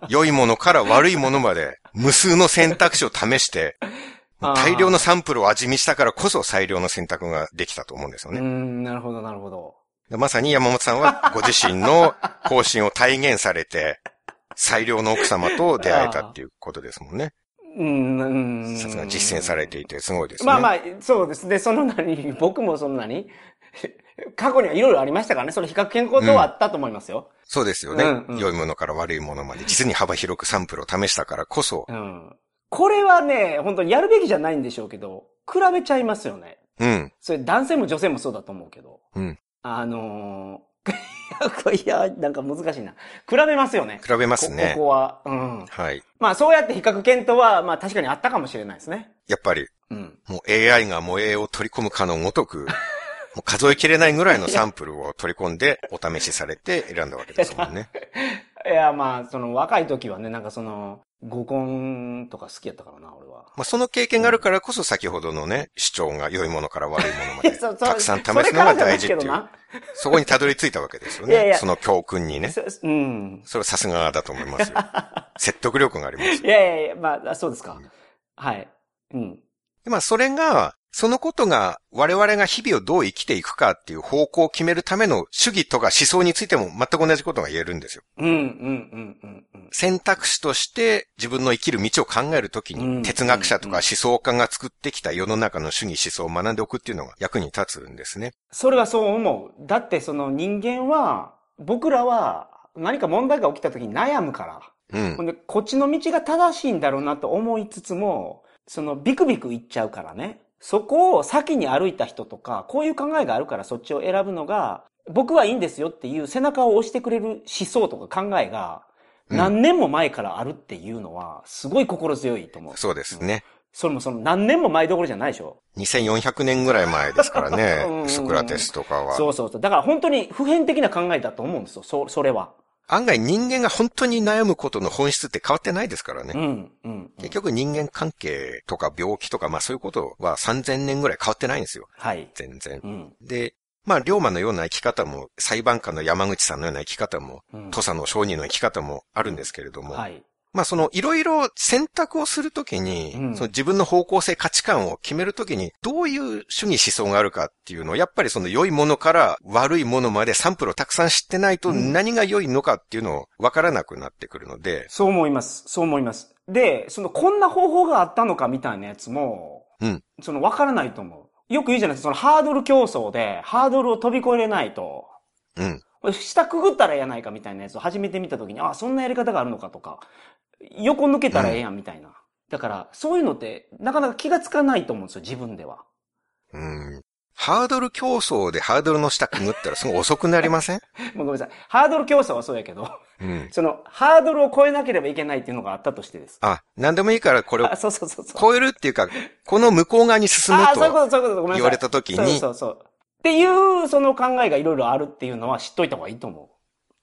良いものから悪いものまで、無数の選択肢を試して、大量のサンプルを味見したからこそ最良の選択ができたと思うんですよね。うん、なるほどなるほど。まさに山本さんはご自身の方針を体現されて、最良の奥様と出会えたっていうことですもんね。うん、うん。さすが実践されていてすごいですね。まあまあ、そうですね。その何、僕もその何、過去にはいろいろありましたからね。その比較健康とはあったと思いますよ。そうですよね、うんうん良いものから悪いものまで、実に幅広くサンプルを試したからこそ、うん。これはね、本当にやるべきじゃないんでしょうけど、比べちゃいますよね。うん、それ男性も女性もそうだと思うけど。うん。あのー、いや、なんか難しいな。比べますよね。比べますねこここは。うん。はい。まあそうやって比較検討は、まあ確かにあったかもしれないですね。やっぱり、うん。もう AI が萌えを取り込むかのごとく、もう数えきれないぐらいのサンプルを取り込んでお試しされて選んだわけですもんね。いや、まあ、その若い時はね、なんかその、合コンとか好きやったからな、俺は。まあ、その経験があるからこそ先ほどのね、主張が良いものから悪いものまで、たくさん試すのが大事っていうそこにたどり着いたわけですよね。いやいやその教訓にね。そうん。それはさすがだと思いますよ。説得力がありますい。やいやいや、まあ、そうですか。はい。うん。でまあ、それが、そのことが我々が日々をどう生きていくかっていう方向を決めるための主義とか思想についても全く同じことが言えるんですよ。うん、うん、うん、うん、うん。選択肢として自分の生きる道を考えるときうんに哲学者とか思想家が作ってきた世の中の主義思想を学んでおくっていうのが役に立つんですね。それはそう思う。だってその人間は、僕らは何か問題が起きた時に悩むから。うんほ。んで、こっちの道が正しいんだろうなと思いつつも、そのビクビクいっちゃうからね。そこを先に歩いた人とか、こういう考えがあるからそっちを選ぶのが、僕はいいんですよっていう背中を押してくれる思想とか考えが、うん何年も前からあるっていうのは、すごい心強いと思う。そうですね。それもその何年も前どころじゃないでしょ。2400年ぐらい前ですから うんうんねう。んソクラテスとかは。そうそうそう。だから本当に普遍的な考えだと思うんですよ。そ、それは。案外人間が本当に悩むことの本質って変わってないですからね。うん、うん。うん結局人間関係とか病気とか、まあそういうことは3000年ぐらい変わってないんですよ。はい。全然う。ん。で、まあ、龍馬のような生き方も、裁判官の山口さんのような生き方も、うん土佐の商人の生き方もあるんですけれども、はい。まあ、その、いろいろ選択をするときに、うんその自分の方向性、価値観を決めるときに、どういう主義思想があるかっていうのを、やっぱりその良いものから悪いものまでサンプルをたくさん知ってないとうん何が良いのかっていうのを分からなくなってくるので、そう思います。そう思います。で、その、こんな方法があったのかみたいなやつも、うんその、わからないと思う。よく言うじゃないですか、その、ハードル競争で、ハードルを飛び越えれないと、うん。下くぐったらええやないかみたいなやつを初めて見たときに、あ、そんなやり方があるのかとか、横抜けたらええやんみたいな。だから、そういうのって、なかなか気がつかないと思うんですよ、自分では。うん。ハードル競争でハードルの下くぐったらすごい遅くなりません？もうごめんなさい。ハードル競争はそうやけど、うん。その、ハードルを超えなければいけないっていうのがあったとしてです。あ、なんでもいいからこれをあ、そうそうそう。超えるっていうか、この向こう側に進むあ、そういうこと、とそういうこと、ごめんなさい。言われた時に、そうそうそう。っていう、その考えがいろいろあるっていうのは知っといた方がいいと思う。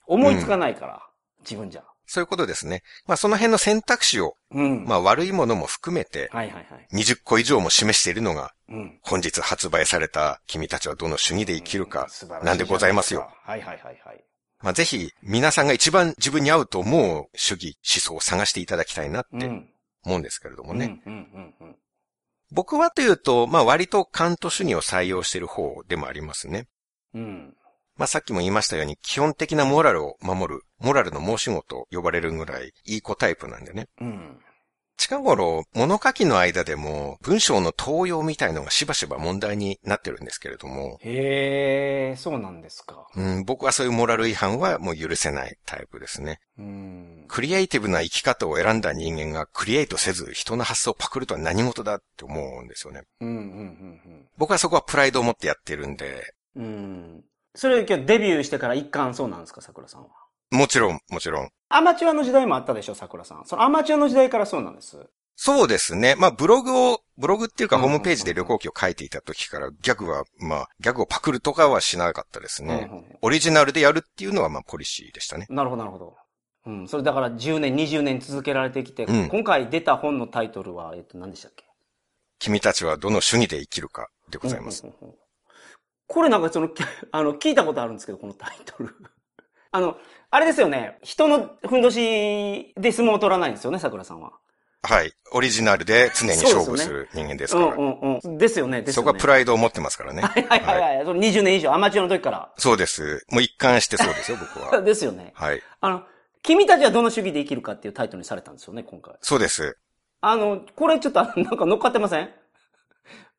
思いつかないから、自分じゃ。そういうことですね。まあその辺の選択肢を、うん。まあ悪いものも含めて、はいはいはい。20個以上も示しているのが、うん。本日発売された君たちはどの主義で生きるかなんでございますよ。はいはいはいはい。まあぜひ皆さんが一番自分に合うと思う主義、思想を探していただきたいなってうん。思うんですけれどもね。僕はというと、まあ割とカント主義を採用している方でもありますね。うん。まあさっきも言いましたように基本的なモラルを守る、モラルの申し子と呼ばれるぐらいいい子タイプなんでね。うん。近頃、物書きの間でも文章の盗用みたいのがしばしば問題になってるんですけれども、へえ、そうなんですか。うん、僕はそういうモラル違反はもう許せないタイプですね。うん。クリエイティブな生き方を選んだ人間がクリエイトせず人の発想をパクるとは何事だって思うんですよね。うんうんうん僕はそこはプライドを持ってやってるんで、うん。うん。それ今日デビューしてから一貫そうなんですか、桜さんは。もちろん、もちろん。アマチュアの時代もあったでしょ、桜さん。そのアマチュアの時代からそうなんです。そうですね。まあ、ブログを、ブログっていうかうんホームページで旅行記を書いていた時から、ギャグは、まあ、ギャグをパクるとかはしなかったですね。うんうんオリジナルでやるっていうのは、まあ、ポリシーでしたね。なるほど、なるほど。うん。それだから10年、20年続けられてきて、うん今回出た本のタイトルは、えっと、何でしたっけ？君たちはどの主義で生きるかでございます。うんうんうんうんこれなんかその、き あの、聞いたことあるんですけど、このタイトル。あの、あれですよね。人のふんどしで相撲を取らないんですよね、桜さんは。はい。オリジナルで常に勝負する人間ですから。うんうんうん。ですよね、ですよね。そこはプライドを持ってますからね。はいはいはいはい。その20年以上、アマチュアの時から。そうです。もう一貫してそうですよ、僕は。ですよね。はい。あの、君たちはどの主義で生きるかっていうタイトルにされたんですよね、今回。そうです。あの、これちょっとなんか乗っかってません？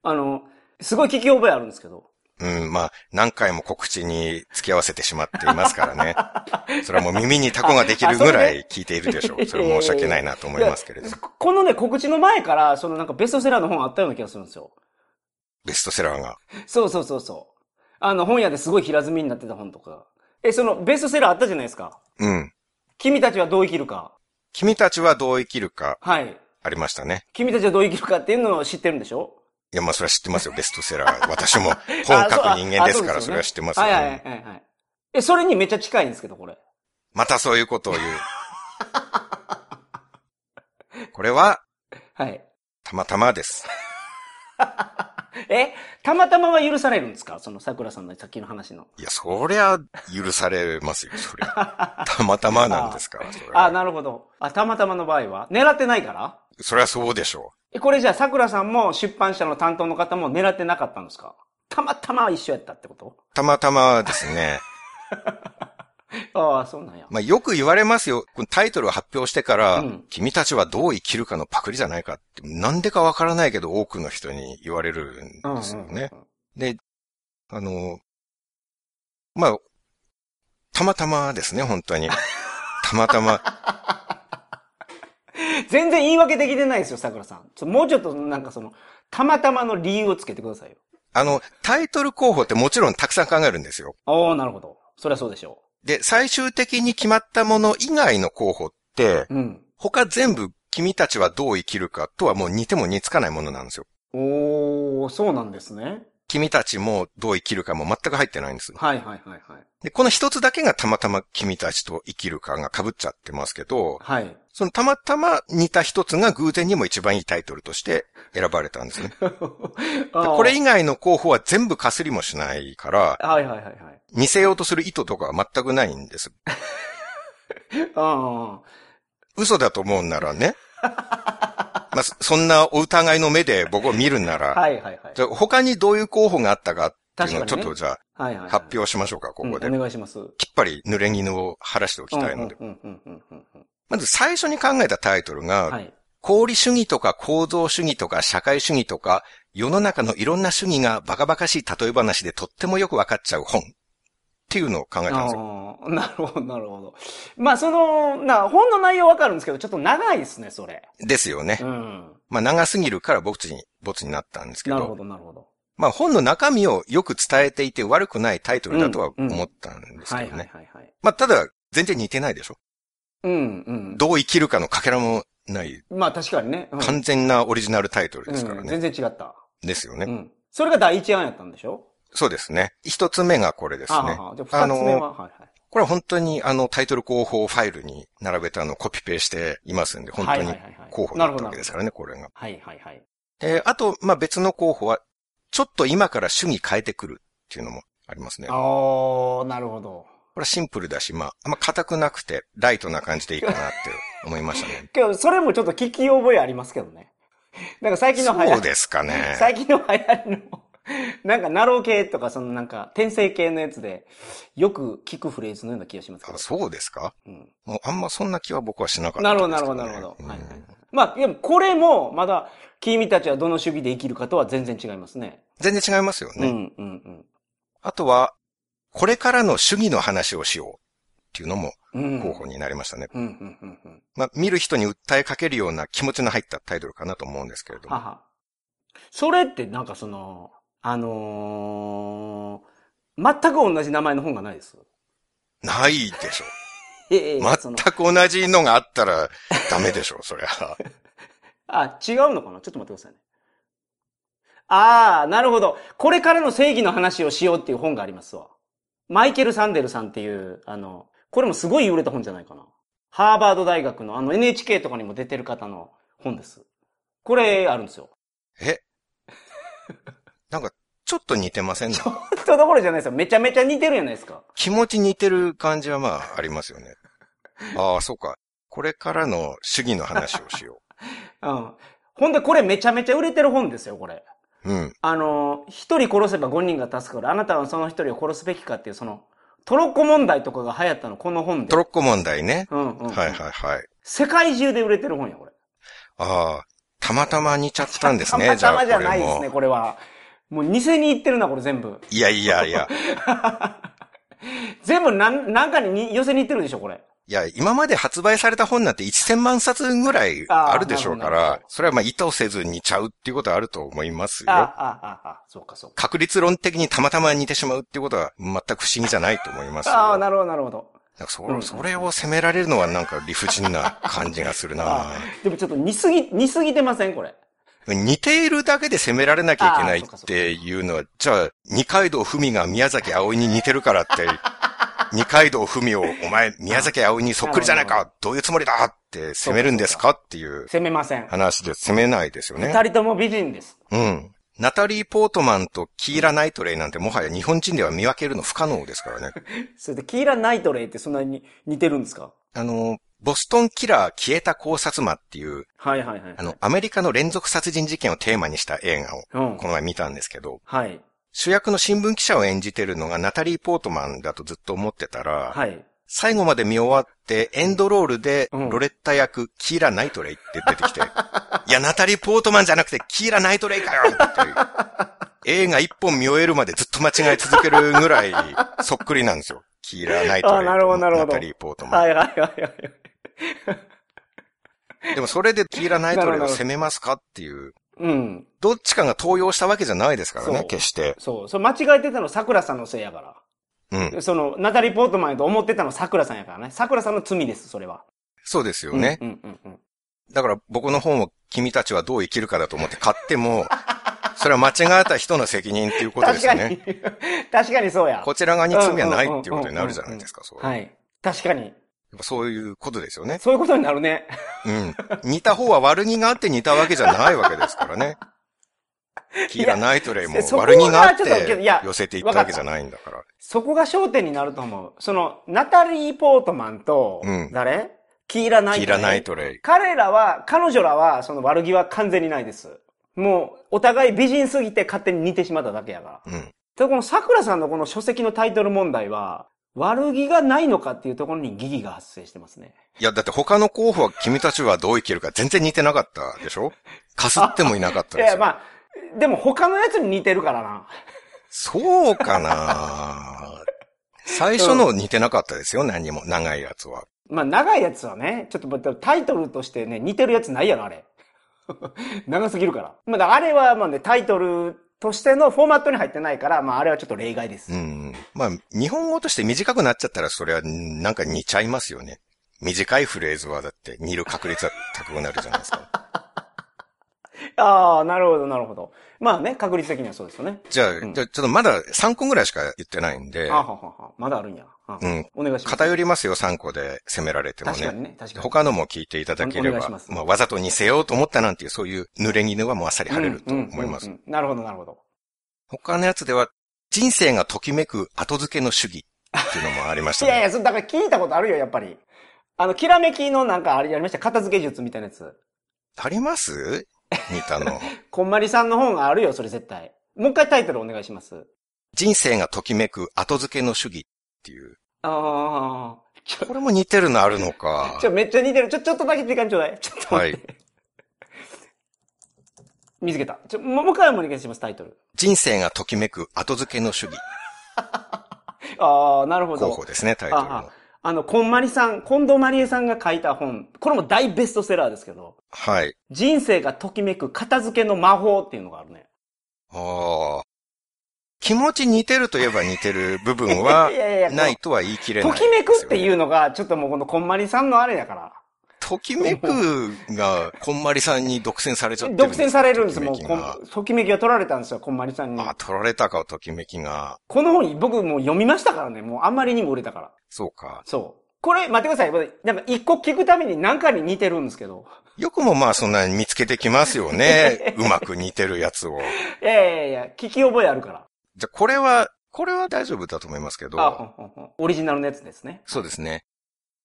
あの、すごい聞き覚えあるんですけど。うん、まあ、何回も告知に付き合わせてしまっていますからね。それはもう耳にタコができるぐらい聞いているでしょう。それは申し訳ないなと思いますけれどいや。このね、告知の前から、そのなんかベストセラーの本あったような気がするんですよ。ベストセラーが。そうそうそうそう。あの、本屋ですごい平積みになってた本とか。え、そのベストセラーあったじゃないですか。うん。君たちはどう生きるか。君たちはどう生きるか、はい。ありましたね。君たちはどう生きるかっていうのを知ってるんでしょ？いや、まあ、それは知ってますよ、ベストセラー。私も本書く人間ですから、それは知ってますよ。はいはいはいはい。え、それにめっちゃ近いんですけど、これ。またそういうことを言う。これは、はい。たまたまです。え、たまたまは許されるんですか？その桜さんのさっきの話の。いや、そりゃ、許されますよ、そりゃ。たまたまなんですから、それあ、は。なるほど。あ、たまたまの場合は？狙ってないから？そりゃそうでしょえ、これじゃあ桜さんも出版社の担当の方も狙ってなかったんですか？たまたま一緒やったってこと？う。たまたまですね。ああ、そうなんや。まあ、よく言われますよ。このタイトルを発表してから、うん君たちはどう生きるかのパクリじゃないかって、なんでかわからないけど多くの人に言われるんですよね。で、あの、まあ、たまたまですね、本当に。たまたま。全然言い訳できてないですよ、桜さん。もうちょっとなんかその、たまたまの理由をつけてくださいよ。あの、タイトル候補ってもちろんたくさん考えるんですよ。おー、なるほど。そりゃそうでしょで、最終的に決まったもの以外の候補って、う。うん。他全部君たちはどう生きるかとはもう似ても似つかないものなんですよ。おー、そうなんですね。君たちもどう生きるかも全く入ってないんです。はいはいはいはい。で、この一つだけがたまたま君たちと生きるかが被っちゃってますけど、はい。そのたまたま似た一つが偶然にも一番いいタイトルとして選ばれたんですね。これ以外の候補は全部かすりもしないから、はいはいはいはい。似せようとする意図とかは全くないんです。あ嘘だと思うんならね。まあ、そそんなお疑いの目で僕を見るんなあ。ら、はいはいはい。じゃあ他にどういう候補があったかっていうのをちょっとじゃあはいはいはい。発表しましょうか、ここで。うんお願いします。きっぱり濡れ衣を晴らしておきたいので。まず最初に考えたタイトルうん。が、はい。功利主義とか構造主義とか社会主義とか、世の中のいろんな主義がバカバカしい例え話でとってもよくわかっちゃう本。っていうのを考えたんですよ。なるほど、なるほど。まあ、その、な、本の内容わかるんですけど、ちょっと長いですね、それ。ですよねう。ん。まあ長すぎるからボツに、ボツになったんですけど。なるほど、なるほど。まあ本の中身をよく伝えていて悪くないタイトルだとは思ったんですけどね。はいはい。まあただ、全然似てないでしょうん、うん。どう生きるかのかけらもない、まあ、確かにね。うん完全なオリジナルタイトルですからうんね。全然違った。ですよね。うん。それが第一案やったんでしょ？そうですね。一つ目がこれですね。あ二つ目は、はいはい。これは本当にあのタイトル候補ファイルに並べたのをコピペしていますんで、本当に候補だったわけですからね、これが。はいはいはい。で、あと、まあ別の候補は、ちょっと今から主義変えてくるっていうのもありますね。こああ、なるほど。れはシンプルだし、まあ、あんま硬くなくて、ライトな感じでいいかなって思いましたね。けど、それもちょっと聞き覚えありますけどね。なんか最近の流行そうですかね。最近の流行りの、なんかナロー系とか、そのなんか転生系のやつで、よく聞くフレーズのような気がしますけあど。そうですか？うん、もうあんまそんな気は僕はしなかったなるほど、なるほど、なるほど。うんはいはい。まあ、でもこれも、まだ、君たちはどの主義で生きるかとは全然違いますね。全然違いますよね。うん、うん、うん。あとは、これからの主義の話をしようっていうのもうん。候補になりましたね。うん、うん、うん、うん。まあ、見る人に訴えかけるような気持ちの入ったタイトルかなと思うんですけれども。はは。それってなんかその、あのー、全く同じ名前の本がないです。ないでしょ。ええ全く同じのがあったらダメでしょ、そりゃ。あ、違うのかな？ちょっと待ってくださいね。ああ、なるほど。これからの正義の話をしようっていう本がありますわ。マイケル・サンデルさんっていう、あの、これもすごい売れた本じゃないかな。ハーバード大学のあの NHK とかにも出てる方の本です。これあるんですよ。え？なんか、ちょっと似てません？ね。本当どころじゃないですよ。めちゃめちゃ似てるじゃないですか。気持ち似てる感じはまあ、ありますよね。ああ、そうか。これからの主義の話をしよ うん。ほんでこれめちゃめちゃ売れてる本ですよ、これ。う。うん。あの、一人殺せば五人が助かる。あなたはその一人を殺すべきかっていう、その、トロッコ問題とかが流行ったの、この本で。トロッコ問題ね。うんうん、うん。はいはいはい。世界中で売れてる本や、これ。ああ、たまたま似ちゃったんですね、たまじゃあ。たまじゃないですね、これは。もう偽に言ってるな、これ全部。いやいやいや。全部なん、なんかにに寄せに行ってるでしょ、これ。いや、今まで発売された本なんて1000万冊ぐらいあるでしょうからそれはまあ意図せず似ちゃうっていうことはあると思いますあ、あ、よ。あ、あ、そうか、そうか。確率論的にたまたま似てしまうっていうことは全く不思議じゃないと思いますよ。ああ、なるほど、なるほど。なんかそうんそれを責められるのはなんか理不尽な感じがするな あでもちょっと似すぎ、似すぎてません、これ。似ているだけで責められなきゃいけないっていうのは、じゃあ、二階堂ふみが宮崎葵に似てるからって、二階堂ふみを、お前、宮崎葵にそっくりじゃないかどういうつもりだって攻めるんですか？っていう攻めません。話で攻めないですよね。二人とも美人です。うん。ナタリー・ポートマンとキーラ・ナイトレイなんてもはや日本人では見分けるの不可能ですからね。それで、キーラ・ナイトレイってそんなに似てるんですか？あの、ボストンキラー消えた考察魔っていう、はいはいはい。あの、アメリカの連続殺人事件をテーマにした映画をうんこ。の前見たんですけど、はい。主役の新聞記者を演じてるのがナタリー・ポートマンだとずっと思ってたら、はい。最後まで見終わってエンドロールでうんロレッタ役、キーラ・ナイトレイって出てきて、いや、ナタリー・ポートマンじゃなくてキーラ・ナイトレイかよっていう。映画一本見終えるまでずっと間違え続けるぐらいそっくりなんですよ。キーラ・ナイトレイあなるほどなるほどナタリー・ポートマン。はいはいはいはい。でもそれでキーラ・ナイトレイを攻めますかっていう、うん。どっちかが登用したわけじゃないですからね、決して。そう。それ間違えてたの桜さんのせいやから。うん。その、ナタリー・ポートマンやと思ってたの桜さんやからね。桜さんの罪です、それは。そうですよね。うんうんうんうん。だから僕の本を君たちはどう生きるかだと思って買っても、それは間違った人の責任っていうことですよ確かにね。。確かにそうや。こちら側に罪はないっていうことになるじゃないですか、そう。やはい。確かに。っぱそういうことですよね。そういうことになるね。うん。似た方は悪気があって似たわけじゃないわけですからね。キーラ・ナイトレイも悪気があって寄せていったわけじゃないんだから。そこが焦点になると思う。その、ナタリー・ポートマンと、うん誰？キーラ・ナイトレイ？キーラ・ナイトレイ。彼らは、彼女らは、その悪気は完全にないです。もう、お互い美人すぎて勝手に似てしまっただけやから。うん。で、この桜さんのこの書籍のタイトル問題は、悪気がないのかっていうところに疑義が発生してますね。いや、だって他の候補は君たちはどう生きるか全然似てなかったでしょ？かすってもいなかったいや、ですよ。まあ、でも他のやつに似てるからな。そうかな最初の似てなかったですよ、何も。長いやつは。まあ、長いやつはね、ちょっと待ってタイトルとしてね、似てるやつないやろ、あれ。長すぎるから。まあ、あれはまあね、タイトルとしてのフォーマットに入ってないから、まあ、あれはちょっと例外です。うん。まあ、日本語として短くなっちゃったら、それはなんか似ちゃいますよね。短いフレーズはだって似る確率は高くなるじゃないですか。ああ、なるほど、なるほど。まあね、確率的にはそうですよね。じゃあ、うんじゃあちょっとまだ3個ぐらいしか言ってないんであ、ははは。まだあるんや。あうん。お願いします。偏りますよ、3個で攻められてもね。確かにね、確かに。他のも聞いていただければま、すまあ、わざと似せようと思ったなんていう、そういう濡れ衣はもうあっさり晴れると思いますなるほど、なるほど。他のやつでは、人生がときめく後付けの主義っていうのもありましたね。いやいや、だから聞いたことあるよ、やっぱり。あの、きらめきのなんかあれやりました。片付け術みたいなやつ。あります？似たの。こんまりさんの本があるよ、それ絶対。もう一回タイトルお願いします。人生がときめく後付けの主義っていう。ああ。これも似てるのあるのか ち。ょ、めっちゃ似てる。ちょ、ちょっとだけ時間ちょうだい。ちょっと待って。見つけた。ちょ、ももう一回お願いします、タイトル。人生がときめく後付けの主義。ああ、なるほど。候補ですね、タイトルあの。あの、こんまりさん、近藤まりえさんが書いた本。これも大ベストセラーですけど、はい。人生がときめく片付けの魔法っていうのがあるね。ああ。気持ち似てるといえば似てる部分は ないとは言い切れない、ときめくってう。いうのが、ちょっともうこのこんまりさんのあれやから。ときめくが、こんまりさんに独占されちゃって独占されるんですもう、ときめきがこんときめきが取られたんですよ、こんまりさんに。あ、取られたか、ときめきが。この本、僕もう読みましたからね。もうあんまりにも売れたから。そうか。そう。これ、待ってください。なんか一個聞くために何かに似てるんですけど。よくもまあそんなに見つけてきますよね。うまく似てるやつを。いやいやいや、聞き覚えあるから。じゃあこれは、これは大丈夫だと思いますけあ、ほど、んほんほん。オリジナルのやつですね。そうですね。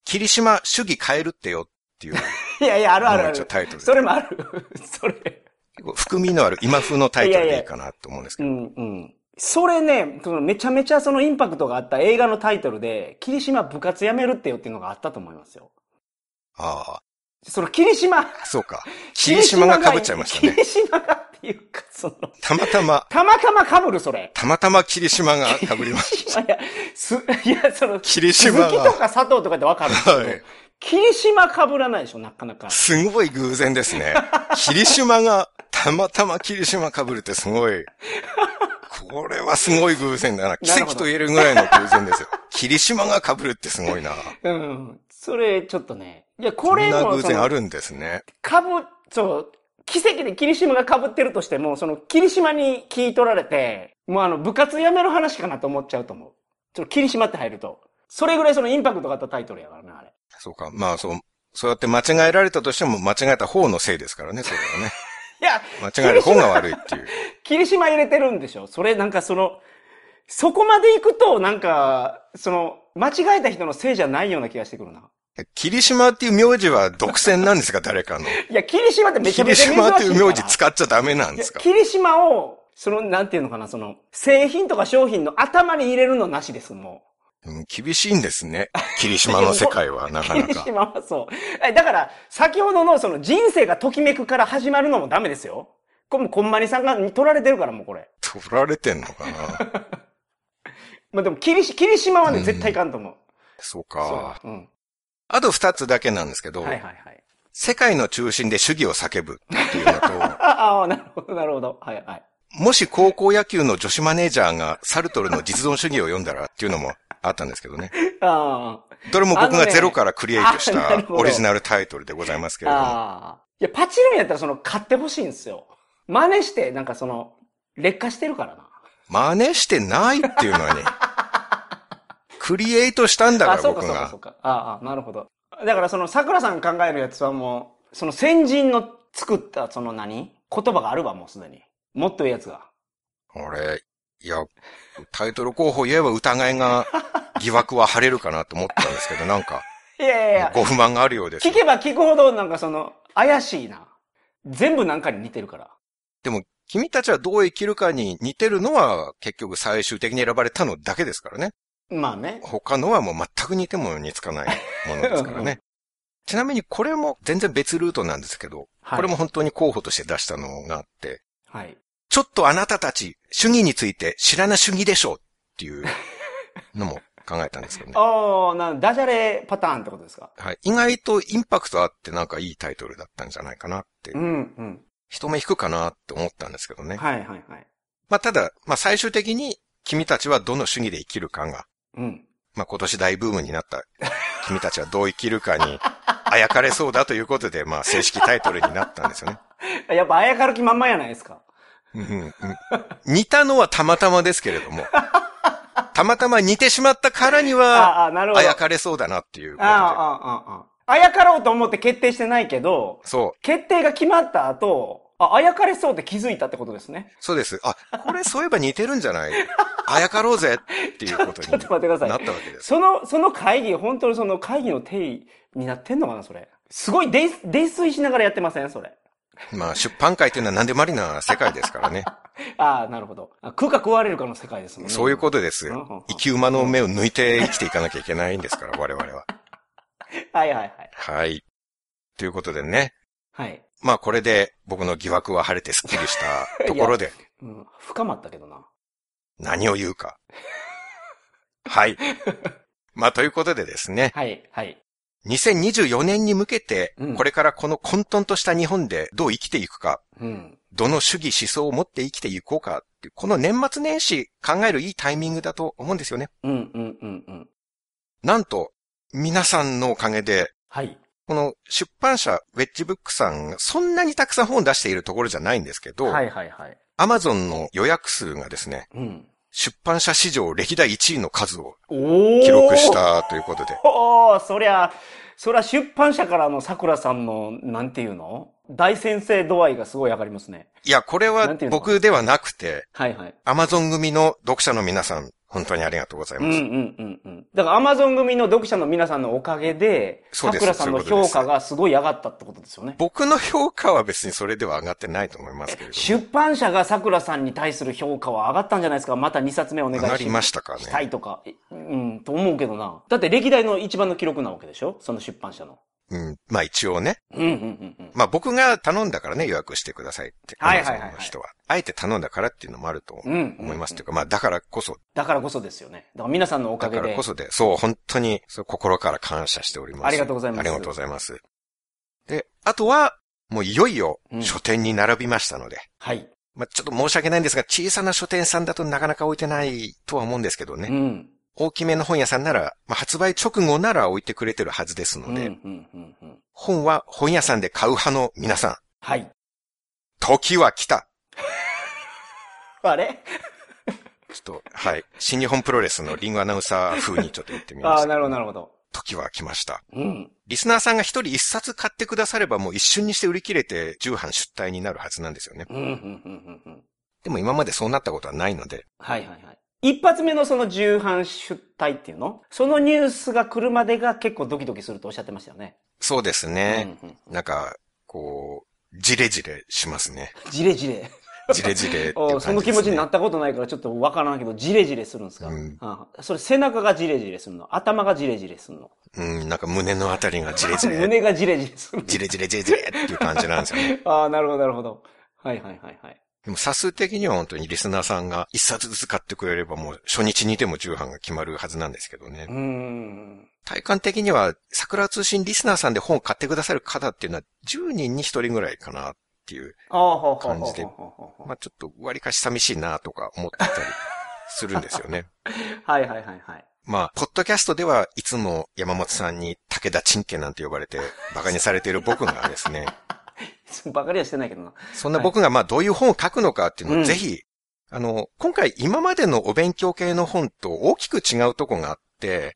霧島主義変えるってよっていう いやいや、あるあるある。タイトルで。それもある。それ。結構含みのある今風のタイトルでいいかなと思うんですけど。うん、うん。それね、そのめちゃめちゃそのインパクトがあった映画のタイトルで、霧島部活やめるってよっていうのがあったと思いますよ。あその霧島。あ、そうか。霧島が被っちゃいましたね。霧島がっていうか、その、たまたま、たまたま被るそれ。たまたま霧島が 被りました。いや、す、いや、その、霧鈴島が、木とか佐藤とかでわかるんですけど、はい霧島被らないでしょ、なかなか。すごい偶然ですね。霧島が、たまたま霧島被るってすごい。これはすごい偶然だな。奇跡と言えるぐらいの偶然ですよ。霧島が被るってすごいな。うん。それ、ちょっとね。いや、これも、な偶然あるんですね。かぶ、そう、奇跡で霧島が被ってるとしても、その、霧島に聞い取られて、もうあの、部活やめる話かなと思っちゃうと思う。ちょっと霧島って入ると。それぐらいそのインパクトがあったタイトルやからね、あれ。そうか。まあそう、そうやって間違えられたとしても間違えた方のせいですからね、それはね。いや、間違える方が悪いっていう。霧島入れてるんでしょそれなんかその、そこまで行くと、なんか、その、間違えた人のせいじゃないような気がしてくるな。霧島っていう名字は独占なんですか、誰かの。いや、霧島ってめちゃめ霧ちゃ珍しいから。島っていう名字使っちゃダメなんですか？霧島を、その、なんていうのかな、その、製品とか商品の頭に入れるのなしです、もうん厳しいんですね。霧島の世界は、なかう。なか。霧島はそう。えだから、先ほどのその人生がときめくから始まるのもダメですよ。これもうこんまにさんが取られてるから、もうこれ。取られてんのかな？まあでも、霧島はね、うん絶対いかんと思う。そうか。そう。うん。あと二つだけなんですけど、はいはいはい。世界の中心で主義を叫ぶっていうのと、ああ、なるほど、なるほど。はいはい。もし高校野球の女子マネージャーがサルトルの実存主義を読んだらっていうのもあったんですけどね。あどれも僕がゼロからクリエイトした オリジナルタイトルでございますけあ。れども。ああ。いや、パチるんやったらその、買ってほしいんですよ。真似して、なんかその、劣化してるからな。真似してないっていうのはね、クリエイトしたんだかあ、ら僕そうかそうかそがう。か。ああ、なるほど。だからその、桜さん考えるやつはもう、その先人の作ったその何？言葉があるわ、もうすでに。もっといいやつが。俺、いや、タイトル候補言えば疑いが、疑惑は晴れるかなと思ったんですけど、なんか、いやいやいや、ご不満があるようです聞。けば聞くほどなんかその、怪しいな。全部なんかに似てるから。でも、君たちはどう生きるかに似てるのは、結局最終的に選ばれたのだけですからね。まあね。他のはもう全く似ても似つかないものですからね。ちなみにこれも全然別ルートなんですけど、はいこれも本当に候補として出したのがあって、はい。ちょっとあなたたち、主義について知らな主義でしょうっていうのも考えたんですけどね。ああ、な、ダジャレパターンってことですか？はい。意外とインパクトあってなんかいいタイトルだったんじゃないかなって、うん、うん。人目引くかなって思ったんですけどね。はいはいはい。まあただ、まあ最終的に君たちはどの主義で生きるかが、うん。まあ今年大ブームになった君たちはどう生きるかにあやかれそうだということで、まあ正式タイトルになったんですよね。やっぱあやかる気まんまやないですか。似たのはたまたまですけれども、たまたま似てしまったからには、あやかれそうだなっていうああ、ああ。あやかろうと思って決定してないけど、そう、決定が決まった後、あ、あやかれそうって気づいたってことですね。そうです。あ、これそういえば似てるんじゃない？あやかろうぜっていうことにちょっと待ってくださいなったわけです。その、その会議、本当にその会議の定義になってんのかな、それ。すごい泥泥酔しながらやってません？それ。まあ出版界っていうのは何でもありな世界ですからね。ああ、なるほど。あ食うか食われるかの世界ですもんね。そういうことです。生き馬の目を抜いて生きていかなきゃいけないんですから、我々は。はいはいはい。はい。ということでね。はい。まあこれで僕の疑惑は晴れてスッキリした ところでうん、深まったけどな。何を言うか。はい。まあということでですね。はい、はい。2024年に向けてうん、これからこの混沌とした日本でどう生きていくか、うん。どの主義思想を持って生きていこうかっていう、この年末年始考えるいいタイミングだと思うんですよね。うん、うん、うん、うん。なんと、皆さんのおかげで、はい。この出版社、ウェッジブックさんがそんなにたくさん本出しているところじゃないんですけど、はい、はい、はい。アマゾンの予約数がですね、うん。出版社史上歴代1位の数を記録し。たということで、おー、そりゃ、そりゃ出版社からの桜さんの、なんていうの？大先生度合いがすごい上がりますね。いや、これは僕ではなくて、はいはい。アマゾン組の読者の皆さん、本当にありがとうございうんます。うんうんうん。だからアマゾン組の読者の皆さんのおかげで、そうです桜さんの評価がすごい上がったってことですよね。僕の評価は別にそれでは上がってないと思いますけれども。出版社が桜さんに対する評価は上がったんじゃないですか？また2冊目お願いし上がりましたかねしたいとか。えうん、と思うけどな。だって歴代の一番の記録なわけでしょ？その出版社の。うん。まあ一応ね。うんうんうんうん。まあ僕が頼んだからね、予約してくださいって。はいはいはいはい Amazon の人は。あえて頼んだからっていうのもあるとうんうんうん思います。というか、まあだからこそ、だからこそですよね。だから皆さんのおかげでだからこ。そで、そう、本当に、心から感謝しております。ありがとうございますありがとうございます。で、あとは、もういよいようん書店に並びましたので、はい。まあちょっと申し訳ないんですが、小さな書店さんだとなかなか置いてないとは思うんですけどね。うん。大きめの本屋さんなら、まあ、発売直後なら置いてくれてるはずですうん、うので、ん、うん、うん。本は本屋さんで買う派の皆さん、はい。時は来た。あれ？ちょっと、はい。新日本プロレスのリングアナウンサー風にちょっと言ってみました。ああ、なるほど、なるほど。時は来ました。うん。リスナーさんが一人一冊買ってくださればもう一瞬にして売り切れて重版出退になるはずなんですよね。うん、うん、うん、うんうん。でも今までそうなったことはないので、はいはいはい。一発目のその重版出退っていうの？そのニュースが来るまでが結構ドキドキするとおっしゃってましたよね。そうですね。うんうんなんか、こう、じれじれしますね。じれじれ。じれじれって。その気持ちになったことないからちょっとわからんけど、じれじれするんですか、うんそれ背中がじれじれするの？頭がじれじれするの？うん、なんか胸のあたりがじれじれ、胸がじれじれするのじれじれじれじれっていう感じなんですよね。ああ、なるほど、なるほど。はいはいはいはい。でも、差数的には本当にリスナーさんが一冊ずつ買ってくれればもう初日にでも重版が決まるはずなんですけどねうー。ん。体感的には、桜通信リスナーさんで本を買ってくださる方っていうのは10人に1人ぐらいかなっていう、感じでまあちょっと割かし寂しいなとか思ってたりするんですよね。はいはいはいはい。まあ、ポッドキャストではいつも山本さんに武田チンケなんて呼ばれて馬鹿にされている僕がですね、バカりはしてないけどな。そんな僕がまあどういう本を書くのかっていうのうんをぜひ、あの、今回今までのお勉強系の本と大きく違うとこがあって、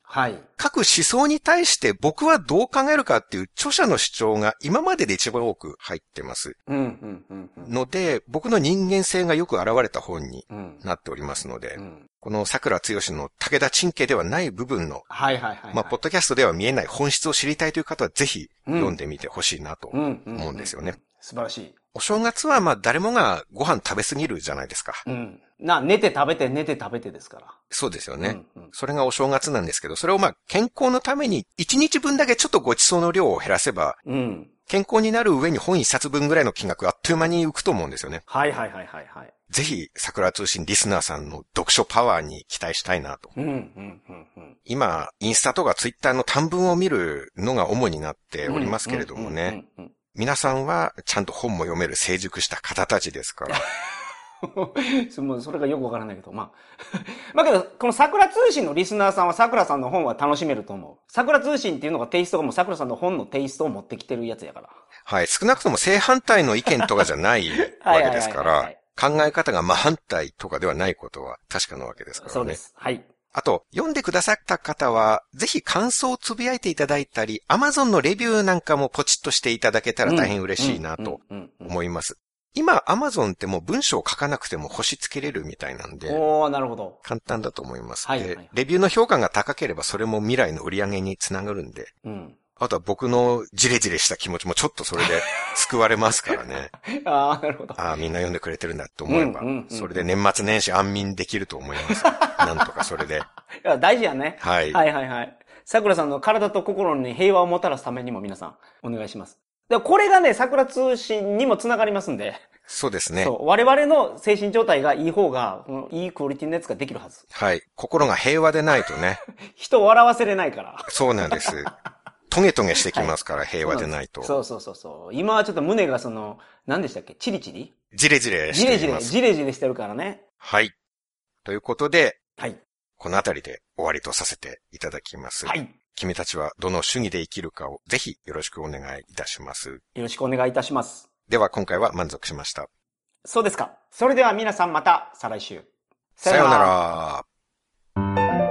はい。各思想に対して僕はどう考えるかっていう著者の主張が今までで一番多く入ってます。うん、うん、うん、うん。ので、僕の人間性がよく現れた本にうん。なっておりますのでう、ん。この桜剛の武田チンケではない部分の、はいはいはいはい。まあ、ポッドキャストでは見えない本質を知りたいという方はぜひうん読んでみてほしいなとうん、思うんですよね。素晴らしい。お正月はまあ誰もがご飯食べすぎるじゃないですか。うん。な、寝て食べて寝て食べてですから。そうですよね。うんうんそれがお正月なんですけど、それをまあ健康のために1日分だけちょっとご馳走の量を減らせば、うん。健康になる上に本1冊分ぐらいの金額あっという間に浮くと思うんですよね。はいはいはいはいはい。ぜひ、桜通信リスナーさんの読書パワーに期待したいなと。うん、うん、うん、うん。今、インスタとかツイッターの短文を見るのが主になっておりますけれどもね。皆さんはちゃんと本も読める成熟した方たちですから。もうそれがよくわからないけど、まあ。まあけど、この桜通信のリスナーさんは桜さんの本は楽しめると思う。桜通信っていうのがテイストがもう桜さんの本のテイストを持ってきてるやつやから。はい。少なくとも正反対の意見とかじゃないわけですから、考え方が真反対とかではないことは確かなわけですからね。そうです。はい。あと、読んでくださった方は、ぜひ感想をつぶやいていただいたり、Amazon のレビューなんかもポチッとしていただけたら大変嬉しいなと思います。今、Amazon ってもう文章を書かなくても星つけれるみたいなんで、おー、なるほど。簡単だと思います。はいはいレビューの評価が高ければそれも未来の売り上げにつながるんで、うん。あとは僕のジレジレした気持ちもちょっとそれで救われますからね。ああ、なるほど。ああ、みんな読んでくれてるんだって思えばうんうんう、んそれで年末年始安眠できると思います。なんとかそれで。いや大事やね。はい。はいはいはい。桜さんの体と心に平和をもたらすためにも皆さん、お願いします。でこれがね、桜通信にもつながりますんで、そうですね。そう、我々の精神状態がいい方が、うんいいクオリティのやつができるはず。はい。心が平和でないとね。人を笑わせれないから。そうなんです。トゲトゲしてきますから、平和でないと。そうそうそうそう。今はちょっと胸がその、何でしたっけ？チリチリ？ジレジレしジレジレ、ています。ジレジレしてるからね。はい。ということで、はい。このあたりで終わりとさせていただきます。はい。君たちはどの主義で生きるかをぜひよろしくお願いいたします。よろしくお願いいたします。では今回は満足しました。そうですか。それでは皆さんまた、再来週。さようなら。